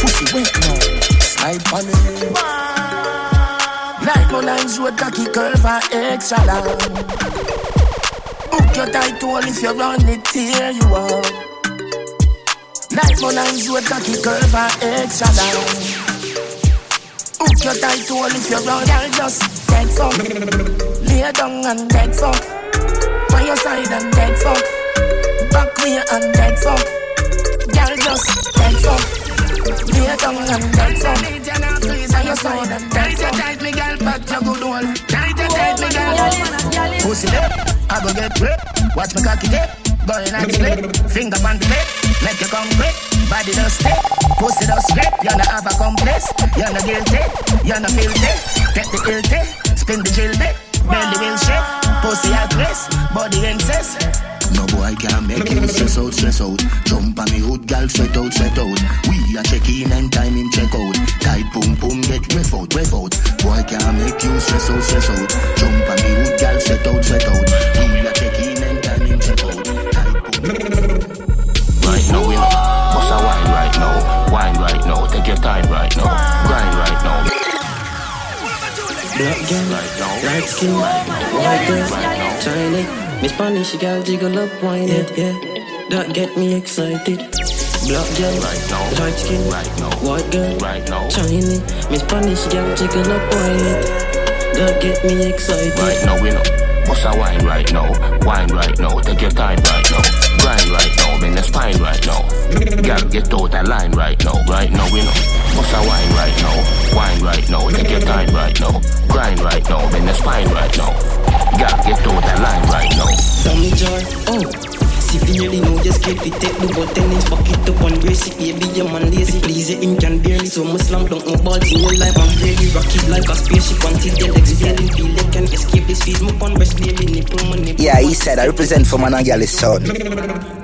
pussy wet now. Slide on it. Like no lines road, cocky curve and extra long. Hook your tight hole if you run it, tear you up. Like my lines road, cocky curve and extra long. Hook your tight hole if you run, girl, just dead fuck. Lay down and dead fuck. On your side and dead fuck. Back way and dead fuck. Girl, just dead fuck. Lay down and dead fuck. On your side and dead fuck. Tight me girl, back your good one. Tight tight me girl. Pussy there, I go get grip. Watch me cocky there. Going and split. Finger on the lip. Make you come quick. Body does stick. Pussy does slip. You not have a complex. You not guilty. You not filthy. Take the guilty. Spin the jill bit. Bend the wheel shift. Pussy at risk. Body incest. No boy can make you stress out, stress out. Jump on me hood, gal, sweat out, sweat out. We a check in and time him check out. Tight boom boom, get ref out, ref out. Boy can make you stress out, stress out. Jump on me hood, gal, sweat out, sweat out. We a check in and time in check out. Right now, we know. Bust a wine right now. Wine right now. Take your time right now. Grind right now. Black girl, light skin, white girl, China. Me Spanish girl jiggle up, wine it, yeah. That get me excited. Black girl, light skin, white girl, China. Me Spanish girl jiggle up, wine it. That get me excited. Right now, we know. Bust a wine right now. Wine right now. Take your time right now. Grind right now. Bend the spine right now. Girl, get out that line right now. Right now, we know. Bust a wine right now. Wine right now. Take your time right now. Grind right now. Bend the spine right now. Girl, get out that line right now. Tommy Joy, oh. Severely know just kid we take the ball tennis Pocket up on brace it, baby, your man lazy Please your ink can barely, so much slam dunk no balls in your life I'm really rocket like a spaceship until the legs failing Feel they can escape this feed, my on breast baby, nipple, my nipple Yeah, he said I represent for man and girl is son.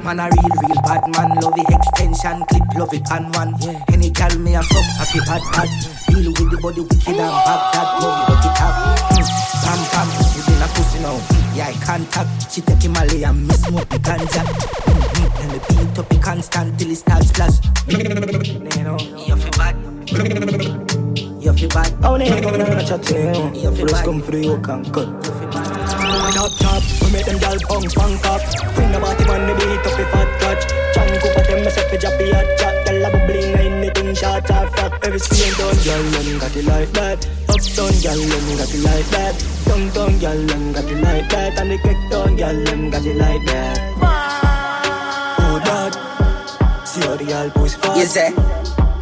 Man a real, real bad man Love it extension, clip, love it and one yeah. Any gal me a fuck, happy bad bad Deal with the body wicked and bad that Love it, what it have. Pam pam, you been a pussy now. Yeah, I contact She take him away and me smoke the ganja. Mm-hmm. And the beat up it constant till it starts splash You know, you feel bad. You feel bad. Oh, no, no, no, no, chat to you? You feel bad. come for you, can cut Top top, we make them gal punk punk up. Bring the body man, the beat up the fat catch Chunk up at them, myself a jappy hot chat Gal a bubbling, anything shot or fuck Every spin down, gal, them got it like that. Uptown, gal, them got it like that. Downtown, gal, them got it like that. And the kick down, gal, them got it like that. Oh, that See how the gal push fast You say?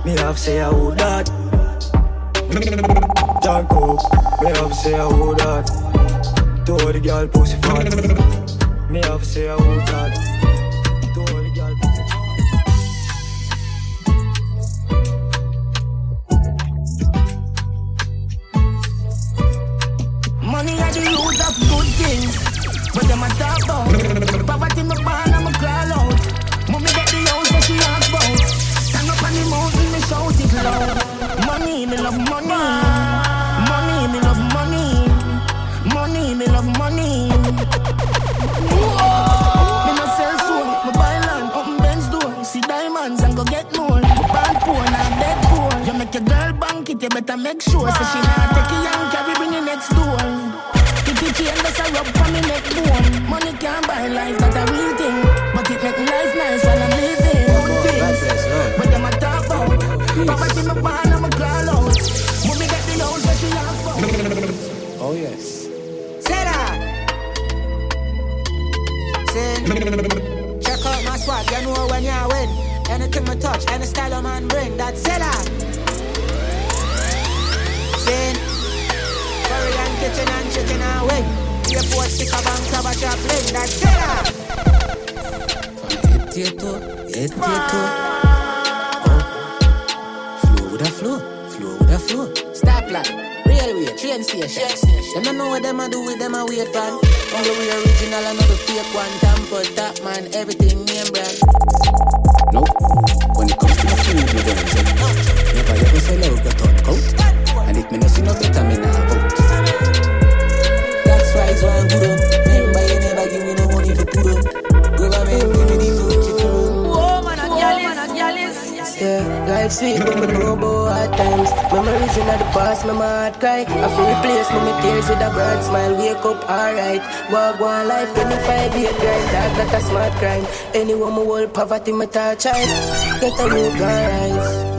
Me have say, oh, that Janko, me have say, oh, that to all the girl pussy fat. Me have say I want that that's it. Head to your toe, head to your. Oh. Flow with flow. Stoplight, railway, train station. Them don't know what them a do with them a wait pan. Only we original and not the fake one. Time for that man, everything name brand. Life sweet, but about hard times. Memories in the past, my heart cry. I feel replace me tears with a broad smile. Wake up, alright. Walk one life, 25 year grind. That, that a smart crime. Anyone me hold poverty, me touch child. Get a new rise.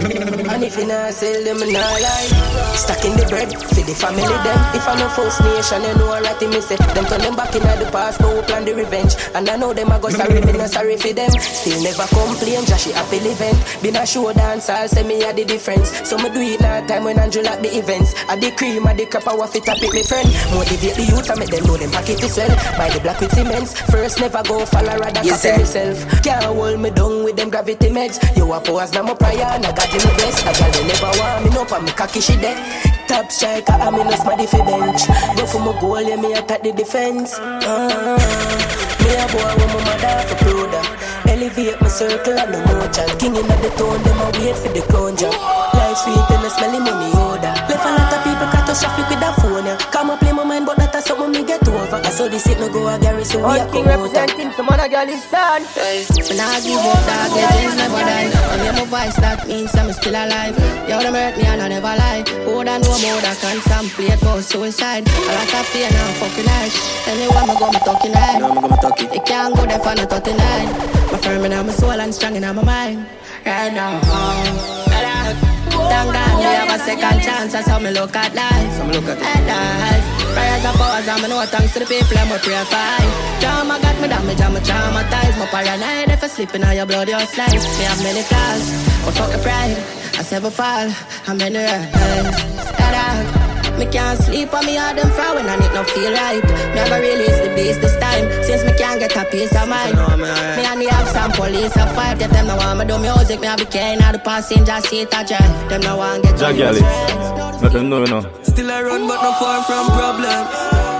And if you not sell them, not lie. Stacking the bread for the family them. If I no first nation, you know alright, me say. Them turn them back in the past, but we plan the revenge. And I know them a go sorry, me no sorry for them. Still never complain, just she happy living. Been a show dance, I'll say me a the difference. So me do it now time when Andrew at the events. I the cream, I the crap, I waff it up with me friend. Motivate the youth, I make them know them pocket is well. Buy the black with cements. First never go follow, rather Yes, copy myself. Can't hold me down with them gravity meds. You a pose, now my prayer, and I got the best. A girl they never want me no, but me cocky she dead. Top striker, I'm in a smarty for bench. Go for my goal, yeah, me attack the defense. Ah, me a boy with my mother for brother. Elevate my circle and the motion. King in the tone, them a wait for the crown job. Life sweet and the smelly money order. Left a lot of people catastrophic with that phone, yeah. Come and play my mind, but that's something me get over. I saw this it no go a Gary, so we a King come out. representing some other girl is son. When I give up, dog, the dreams never die. When you hear my voice, that means I'm still alive. You don't hurt me and I never lie. Who don't know more that can contemplate about suicide. A lot of pain and fucking life. Anywhere me go, me talking right. No, I'm gonna talk it. It can't go there for no 39. My firm in my soul and strong in my mind. Right now, oh, Thank God me have a second chance, that's how me look at life. So me look at life. Prayers are powers and me know thanks to the people I'm a pray for. Drama got me damage and me traumatized. My paranoid if I slip in all your blood, your slice. Me have many flaws, but fuck the pride. I never fall, I'm in the rise. That. Me can't sleep on me all them far when I need no feel right. Never release the beast this time since me can't get a piece of mind. know I'm alright. Me and the have some police a fight. If them no want me do music, me have be carrying all the passenger seat a drive. Them no want get on Jagali. Let them know, you know. Still I run, but no far from problems.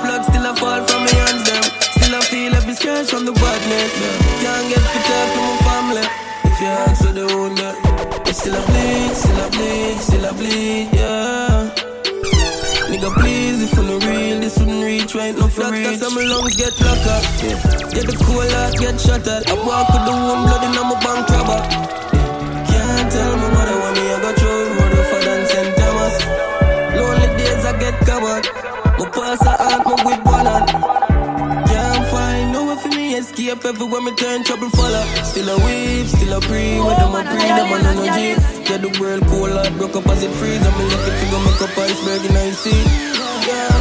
Blood still I fall from my hands, them. Still I feel every scratch from the badness. Can't get fit up to my family. If you ask for the wound, yeah. Still I bleed, still I bleed, still I bleed, yeah. This wouldn't reach right now for reach. That's how my lungs get locked up. Get the cool out, get shattered. I walk with the warm blood in my bank robber. Can't tell my mother when me I got through road rougher than St. Thomas. Lonely days I get covered. My pass I aunt, my with one hand. Can't find no way for me escape everywhere me turn trouble follow. Still a weep, still a pray. When them a pray, them a no no jeep. Yeah, the world cold out, broke up as it freeze. I'm left it to go make up iceberg in I see. Yeah, still a be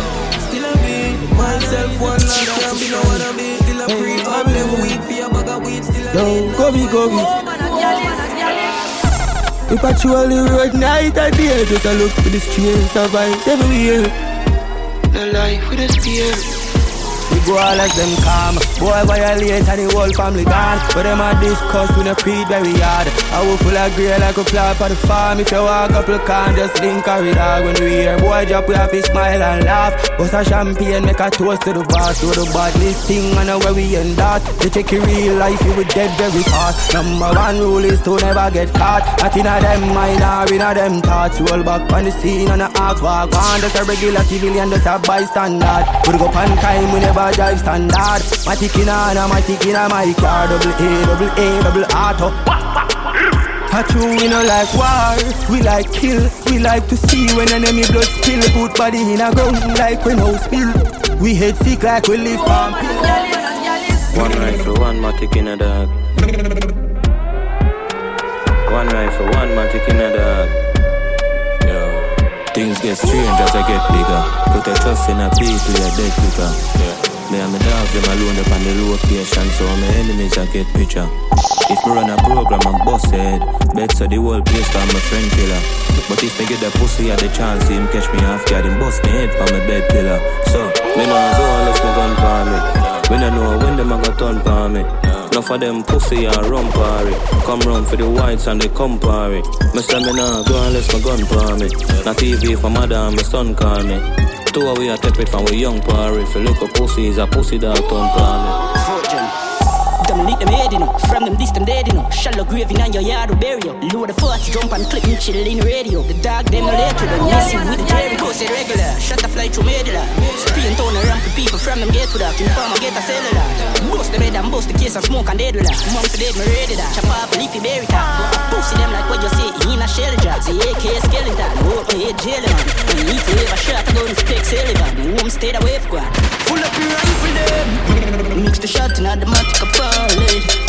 myself one last can't be no one I be. Still a pray, all them weed for your bag of weed. Still a Yo, go me, go me. We patrol the road night and day Just a look for the streets of vibes everywhere The life with a spear We go all as them calm. Boy violate and the whole family gone. But them a discuss we no creed very hard. I will full of grey like a flop on the farm. If you walk up you can just link a with dog When we hear boy drop we have to smile and laugh. Bust a champagne make a toast to the boss. To the badness thing and know where we end that You take your real life you will dead very fast. Number one rule is to never get caught. Not in a them mind or in a them thoughts. Roll back on the scene and a act walk on. Just a regular civilian just a bystander. We go on time we never drive standard My tick in on my tick in my car Double A, double A, double auto a true we no like war, we like kill We like to see when enemy blood spill Put body in a ground like we no spill We head sick like we live on pill One rifle, one matic in a dog. One rifle, one matic in a dog. Things get strange as I get bigger. Put your trust in a people, you're dead quicker. Yeah. Me and my dogs, them alone up on the location, so my enemies I get picture. If me run a program and bust head, bet so the whole place call my friend killer. But if me get the pussy at the chance, him catch me half guard, bust me head from my bed pillar. So, Me nah go unless me gun for me. We nah know when them a go turn for me. Enough of them pussy and run party. Come run for the whites and they come party. Me say me nah go unless my gun for me. Not TV for and my son call me. Two we a take it from we young party. If you look at pussy, is a pussy call me. Fortune. Them leak them head, you know. From them distant dead, you know. Shallow grave in your yard or burial. Load the 40, jump and clip me chill in radio. The dog, them no late to them. Messing with the Jericho, say regular. Shut the fly through medulla. Tone around the people from them get to that. Inform get a cellular. Bust the red and bust the case and smoke and dead with that. For dead, me ready that. Chop off a leafy berry top. Pussy them like what you say in a shell job. Say AK skeleton. Hold my head jailing. When you ever shot, I go and stick Sullivan. Home stayed away for Full up your rifle them. Mix the shot and automatic apart.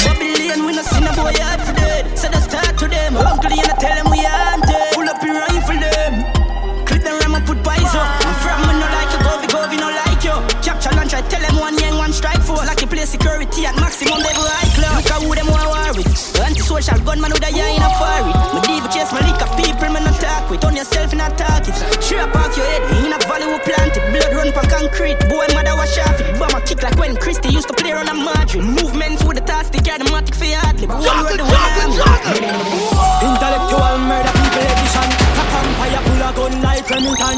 Babylon, we no see no boy hard for dead. So they start to them. Uncle, you know, tell them we haunted. Full up your rifle them. Clip them ram and put pies up. I'm from me no like you, go we go we no like you. Capture lunch, I tell them one young, one strike force. Like you play security at maximum level high club. Look at who them want war with. Anti-social gunman a eye in a fiery. Me diva chase my liquor people, me no talk with. On yourself in a target. Strap off your head, in a valley we planted. Blood run for concrete. Boy, mother wash off it. Bomber kick like when Christy used to play on a margin. Movements with the task, they carry the matic for hardly. But one run the Intellectual murder people edition. A vampire full of gun like Remington.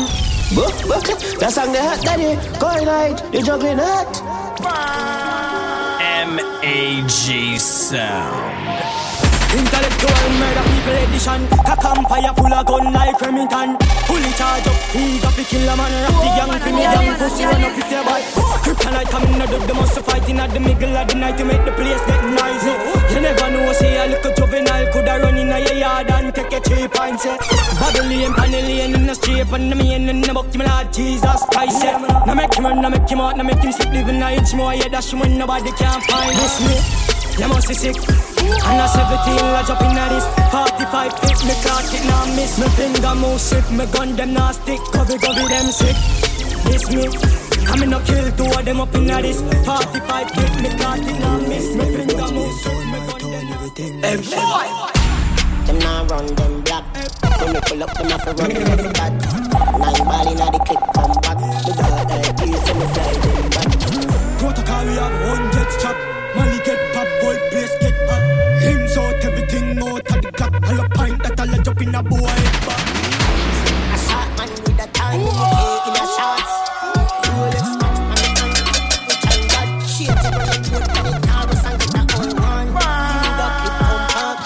Book, book, that song they hot daddy. Going night, the juggling hot. M-A-G Sound. Intellectual murder people edition. A vampire full of gun like Remington. Fully charge up, he got to kill a man. Rock the young for me, oh, young pussy run up with your boy. Kryptonite coming out of the most fighting at the middle of the night to make the place get noisy. You never know, say a little juvenile coulda run in a yard and take a cheap and say Babylon, Panellian in the street and the main in the book, my Lord Jesus Christ. Yeah. Now make him run, now make him out, now make him sleep, living a inch more. Yeah, that's when nobody can find this me. You must be sick. And a 17, I jump in at this 45 hit me clock it now miss. Me finger move sick, me gun them now stick. Cover, cover them sick This me I me no kill two of them up in at this 45 hit me clock it now miss. Me finger move sick, me gun them everything Hey boy. Them now run them black. When me pull up, them have to run them every bad Nine ball inna the clip, come back. The girl there, please, so me fly them back. Protocol, we have one jet chop in a boy. Back A shot man with a time okay, in a shots Rolex watch on the hand We try that shit to run and put on the Taurus and get a old one. You got clip come back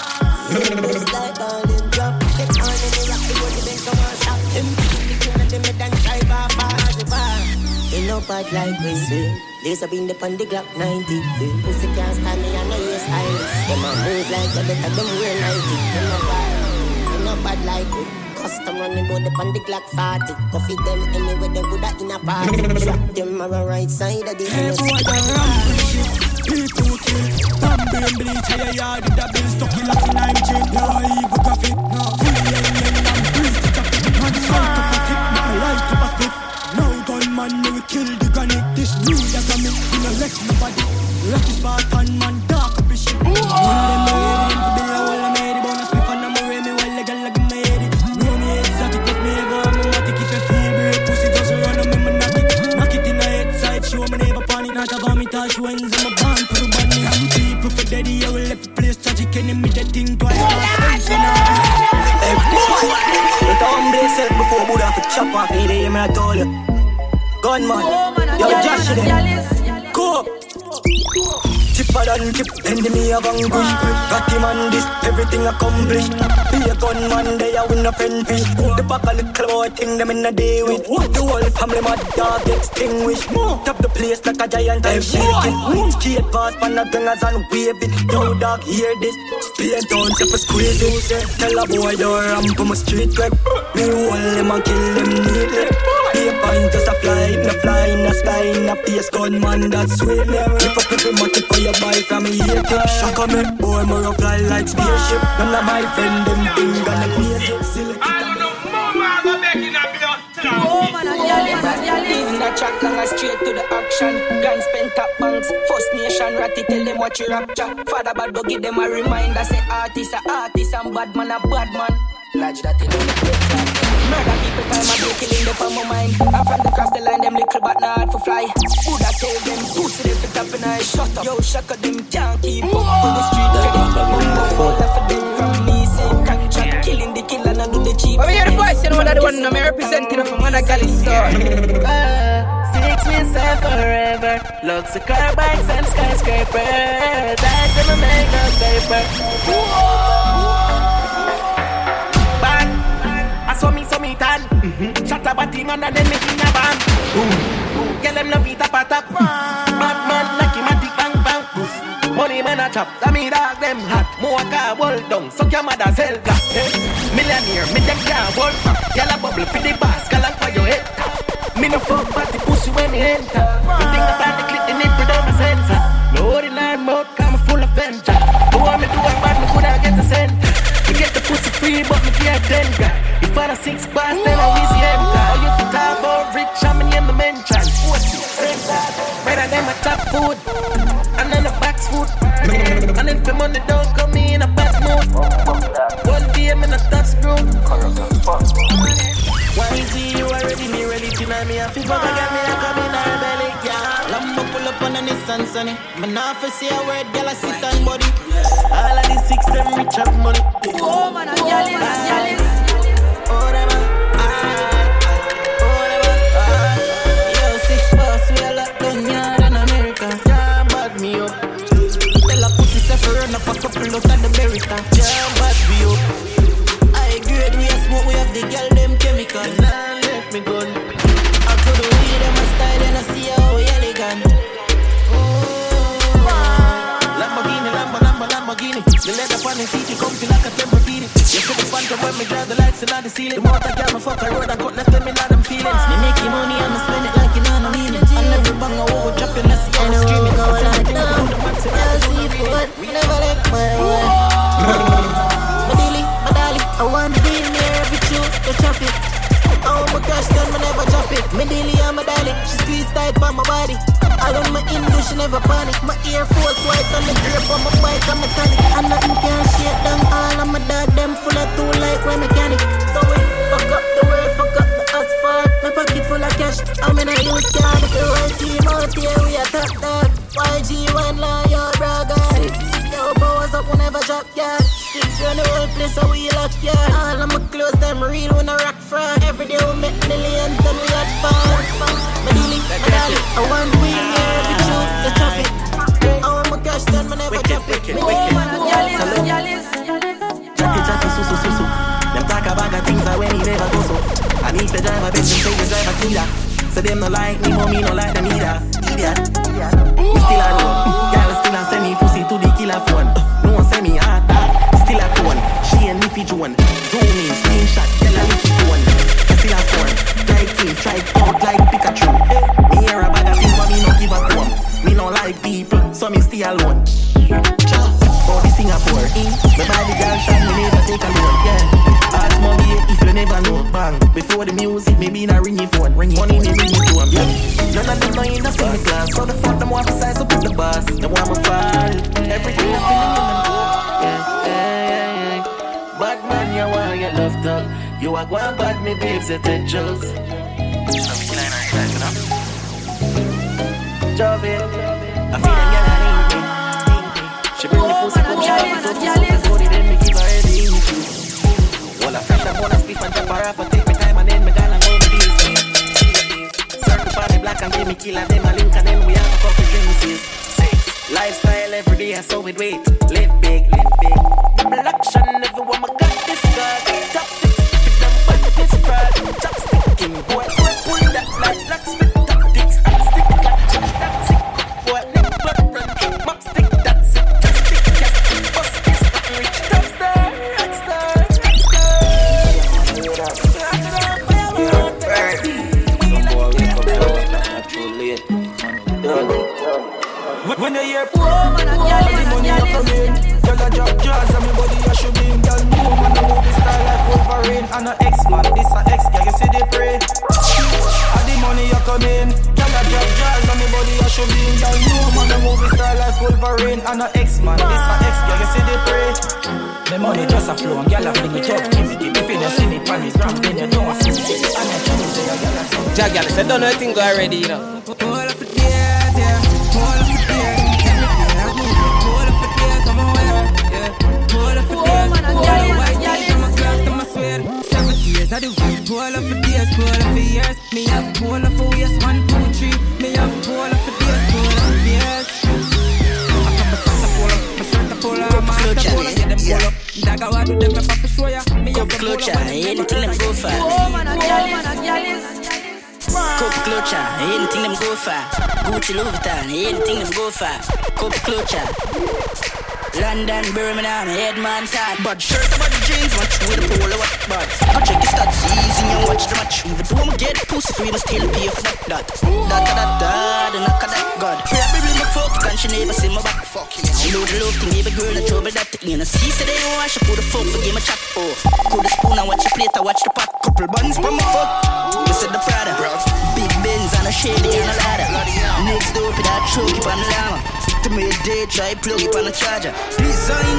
This like all in drop. Get on in the rock, the road the best come on shop. Them picking at them head and drive off as a bar. Ain't no bad like we say up in the pan the Glock 90 Pussy can't stand me and no hairstyle Them a move like you better them wear 90 Them no like we Custom running bout the pan the Glock 40 Coffee them anywhere them coulda in a party. Drop them on the right side of the house. Hey boy, the rampage shit People kill. Bambi and bleach Hey, yard the bill Stuck in like I'm cheap No evil graphic No Fully yen yen I'm pleased to traffic Man, salt up a tip Man, light up a split No gunman will kill the granny. This new that I make We no let nobody. Rocky Spartan man Buddha for chop off Hey day man I told you Gunman Yo Josh Chipper than chip, enemy of anguish Got him on this, everything accomplished. Be a gunman, they are win a friend fish. The back a little boy thing them in a day with. The whole family mad dog extinguished. Top the place like a giant I'm shaking Skate past pan the gangers and wave it. Yo dog hear this, spin down step a squeeze it. Tell a boy don't ramp on my street web Me hold them and kill them neatly Be a pint just a fly, no fly, no sky, no face gunman that's sweet Lift up every matic for your boy from me here tip Shock on me, boy, me rough fly like spaceship None of my friend, them thing gonna blaze it Select Leaving the track long and straight to the action. Guns spent top banks. First nation ratty tell them what you rapture. Father bad go give them a reminder. Say artist a artist and bad man I'm a bad man. Lodge that in the Murder people time I be killing them on my mind. I'm from the cross the line, them little but not hard for fly. Buddha tell them pussy them fit up and I shut up. Yo, shaka them can't keep up on the street. Get it, mumbo fall for them from me. Same crack shot, killing the killer, and do the cheap. Over here, the voice, you know that the one I'm representing from Madagali store. Uh, six weeks and forever. Looks of car bikes and skyscrapers. That's gonna make us paper. Bang. Shut up, body man, and then me in a bang. Get them no beat up a top. Bad man, like him a tick bang bang. Money man a chop, that me dog them hot. More car hold down, suck your mother sell gas. Hey. Millionaire, me them can't hold back. Gyal a bubble for the bass, a for your head. Me no fuck but the pussy when me enter. Me think about the clip, the nipple down my center. Me holding on mouth, cause full of venture. Free, but me can't tender. If I the six bars, then I wish you enter. Oh, you think talk about rich, I'm in the mention. Forty, better than my top food. And then the box food. And if the money don't come in a bad mood. One day I'm in a top screw. Why is you already me to know me? I feel fuck again, me I come in pull up on a Nissan Sunny. Man, off for say a word, girl, I sit on body. All of the six, them rich have money. Oh, man, I'm yelling, yelling. Oh, them them. Yo, six boss, we a lot done yard America. Can't bad me up. Tell a pussy say run up a couple out of the Berita. Can't bad me up. I grade, we a smoke, we have the girl them chemical. Nah, left me gun. Me drive the lights and the ceiling. The motor girl, me fuck a road and cut left in all them feelings. Me make you money me spend it like you know no meaning. And every bang I walk, drop your messy and screaming. Go like that. Girl, seafood, never let my way. My dilly, my dolly, I want to be near every chew, the traffic. Oh my gosh, then me never drop it. Me dilly and my dolly, she squeeze tight by my body. I don't my Indo, she never panic. My Air Force white on the grip on my bike, I'm metallic. And nothing can shake like when mechanic. So we fuck up the world, fuck up the asphalt. My pocket full of cash, I'm in a use card. The right team out here, we a top dog. YG1 lawyer, braga. Yo, powers up whenever drop yard. Six run the whole place, so we lock yard. All of my clothes, them real when I rock fraud. Every day we make millions, then we had fun. My dealing, my dolly, I want to win here every shoot, the traffic. I want my cash, then me never drop it. Oh, man, I'm Them talk things that when he never go so. I need to drive a bitch and say you drive a killer. So them no like me, mommy no like them either. Idiot. Me still a know. Girl still a send me pussy to none of them know in the class. So the fuck them want to size up with the boss. They want me fall. Everything feel in yeah. Bad man, you want get loved up. You are going bad, me babes, you take jokes. Jove it. I feel like you're not in me. She bring the pussy, come she love it, so so so then me give her everything to Well, I fresh up on a spliff and drop her I take and give me killer, then I link and then we have a couple drinks. Six. Lifestyle every day, I saw it wait. Live big, live big. Action, everyone, I should be in Gyal new man a movie star like Wolverine And a X-Man, this a X, gyal you see the prey the money just a flow and gyal a fling it up. Give me, give me, feel you see me pan the ground Then you don't see me. And I tell you say a gyal a see me. Jagal, I don't know anything go already, you know. years. I do pull up for days, pull up for years. Me have pull up for years, one, two, three. Me have pull up for pull up. Dagger, what do them if I for show ya? Me have to anything them go for. Oh man, a gal is, a gal is. Cup clutcher, anything them go for. Gucci Louis Vuitton, anything them go for. Cup clutcher. London, Birmingham, headman tag. But shirt about the jeans, watch with the polo what bad. Go check your stats, easy and watch the match. Even though I'm get pussy for you, to still pay for that. That, that, that, that, the knock of that God. Probably my fuck and she never see my back. Fuck you. Know the love thing, give a girl a trouble that. You know, see, say they I put the fuck for game a chat. Cool the spoon and watch the plate, I watch the pot. Couple buns for my fuck. You said the Prada. Big Benz and a shady and a ladder. Next door, put that truck, keep on the llama. To me, day, try plug it on the charger.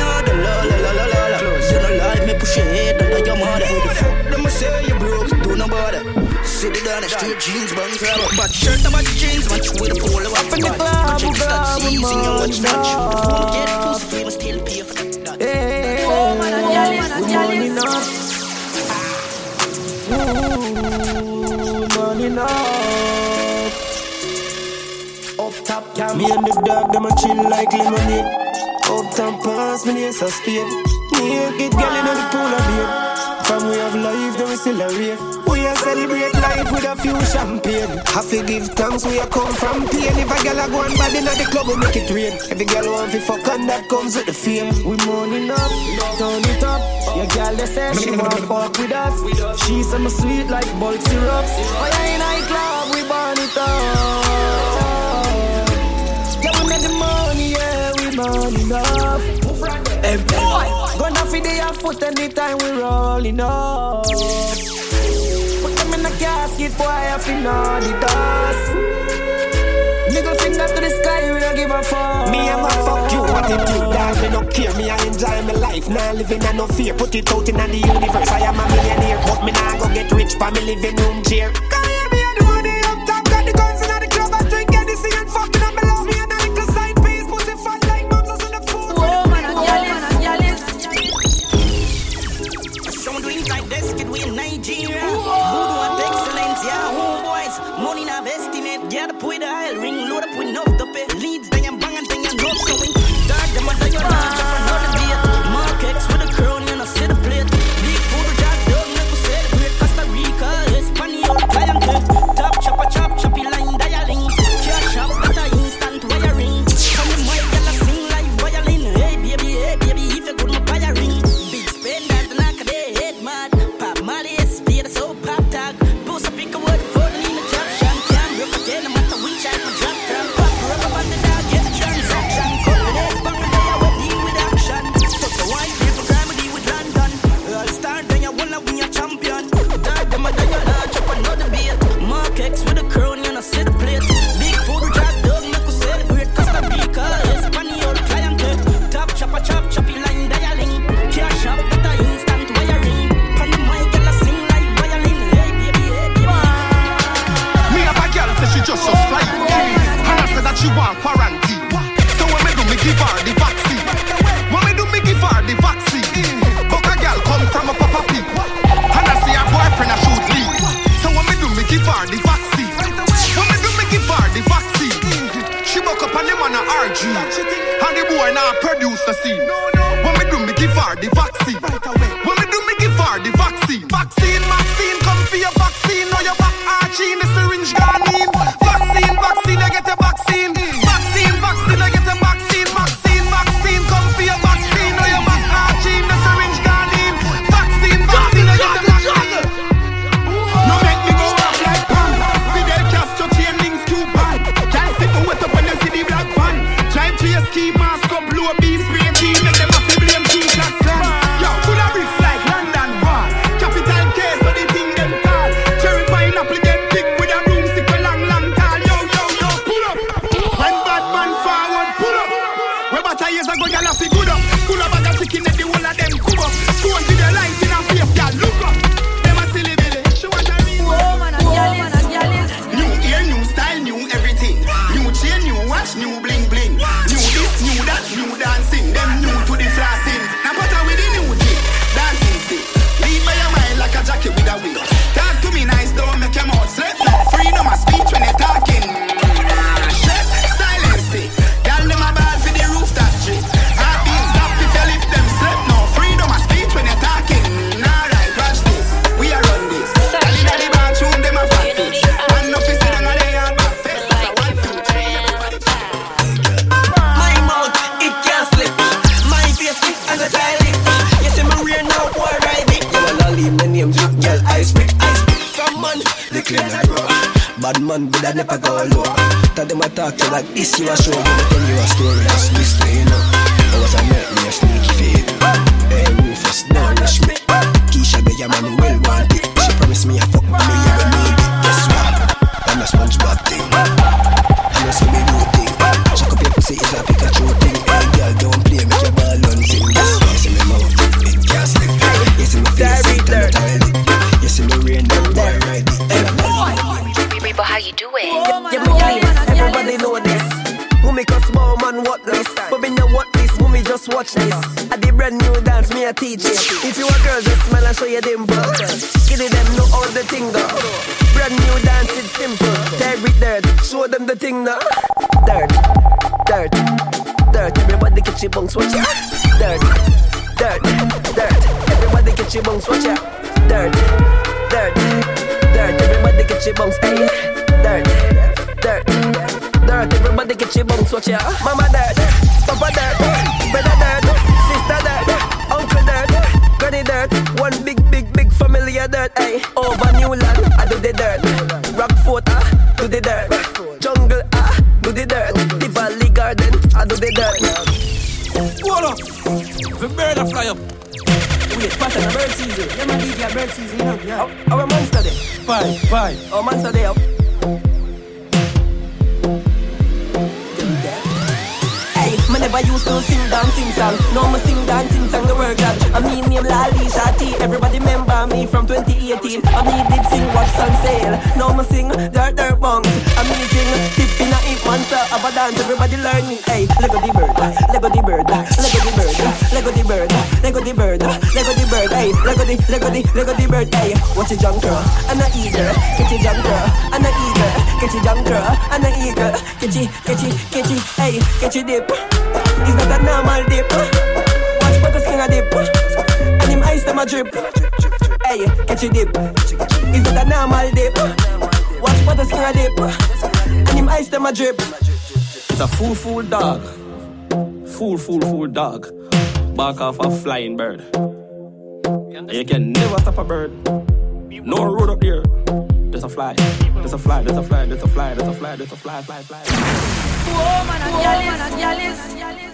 All the la la la la la la. You know like me push your head under your mother. Who the fuck them a say you broke? Do no bother. Sit it down the street jeans, bun grab But shirt about the jeans, watch with a polo up in the club. Check start seizing you watch that. Get pussy free, must still pay for that. Hey, oh man, I'm jealous, jealous. Ooh, money enough. Up cam. Me and the dog, them a chill like lemonade. Uptown pass, me near a get gal in the pool of beer. From we have life, then we still a rave. We a celebrate life with a few champagne. Have to give thanks, we a come from pain. If a gal a go and bad in the club, we make it rain. Every gal want fi fuck and that comes with the fame. We money up, turn it up. Your gal they say she want fuck with us. She say me sweet like bulk syrup. Yeah, in a club we burn it up. Money enough. Hey boy, gonna feed the foot anytime we rolling up. Put them in the casket, boy, I feel all the dust. Middle finger to the sky, we don't give a fuck. Me, I'm a fuck you, do, dog, me no care, me I enjoy my life, now living and no fear, put it out in the universe, I am a millionaire, but me nah go get rich by me living room chair. Cause yeah, me and the money up top, got the guns in the club, I drink anything and fucking Mama dirt, Papa dirt Brother dirt, sister dirt Uncle dirt, granny dirt One big, big, big family of dirt, hey Over Newland, I do the dirt Rockfort, ah, do the dirt Jungle, ah, do the dirt The Valley Garden, I do the dirt Hold up. The bird a fly up. Wait, pass the bird season. Yeah, man, DJ bird season, you know. Yeah. Our monster there. Bye, bye. Our monster there. To sing song. No, me sing dancing song the word God. I mean name Lali Shati. Everybody remember me from 2018. I me did sing Watch on Sale. Now me sing Dirt Dirt Bongs. I me sing Tip in a Hip Monster of a dance. Everybody learn me. Hey, Lego the bird, Lego the bird, Lego the bird, Lego the bird, Lego the bird, Lego the bird. Hey, Lego the Lego the Lego the bird. Hey, watch it jump girl and a eagle. Catch it jump girl and a eagle. Catch it jump girl and a eagle. Catch it, catch it, catch it. Hey, catch it dip. It's not a normal dip. Watch butter skin a dip. And him ice them a drip. Hey, catch a dip. It's not a normal dip. Watch butter skin a dip. And him ice them a drip. It's a fool, fool dog. Fool, fool, fool dog. Back off a flying bird. You can never stop a bird. No road up there. There's a fly. There's a fly. There's a fly. There's a fly. There's a fly. There's a fly. Fly. Fly. Woman and Yalis, Yalis, Yalis.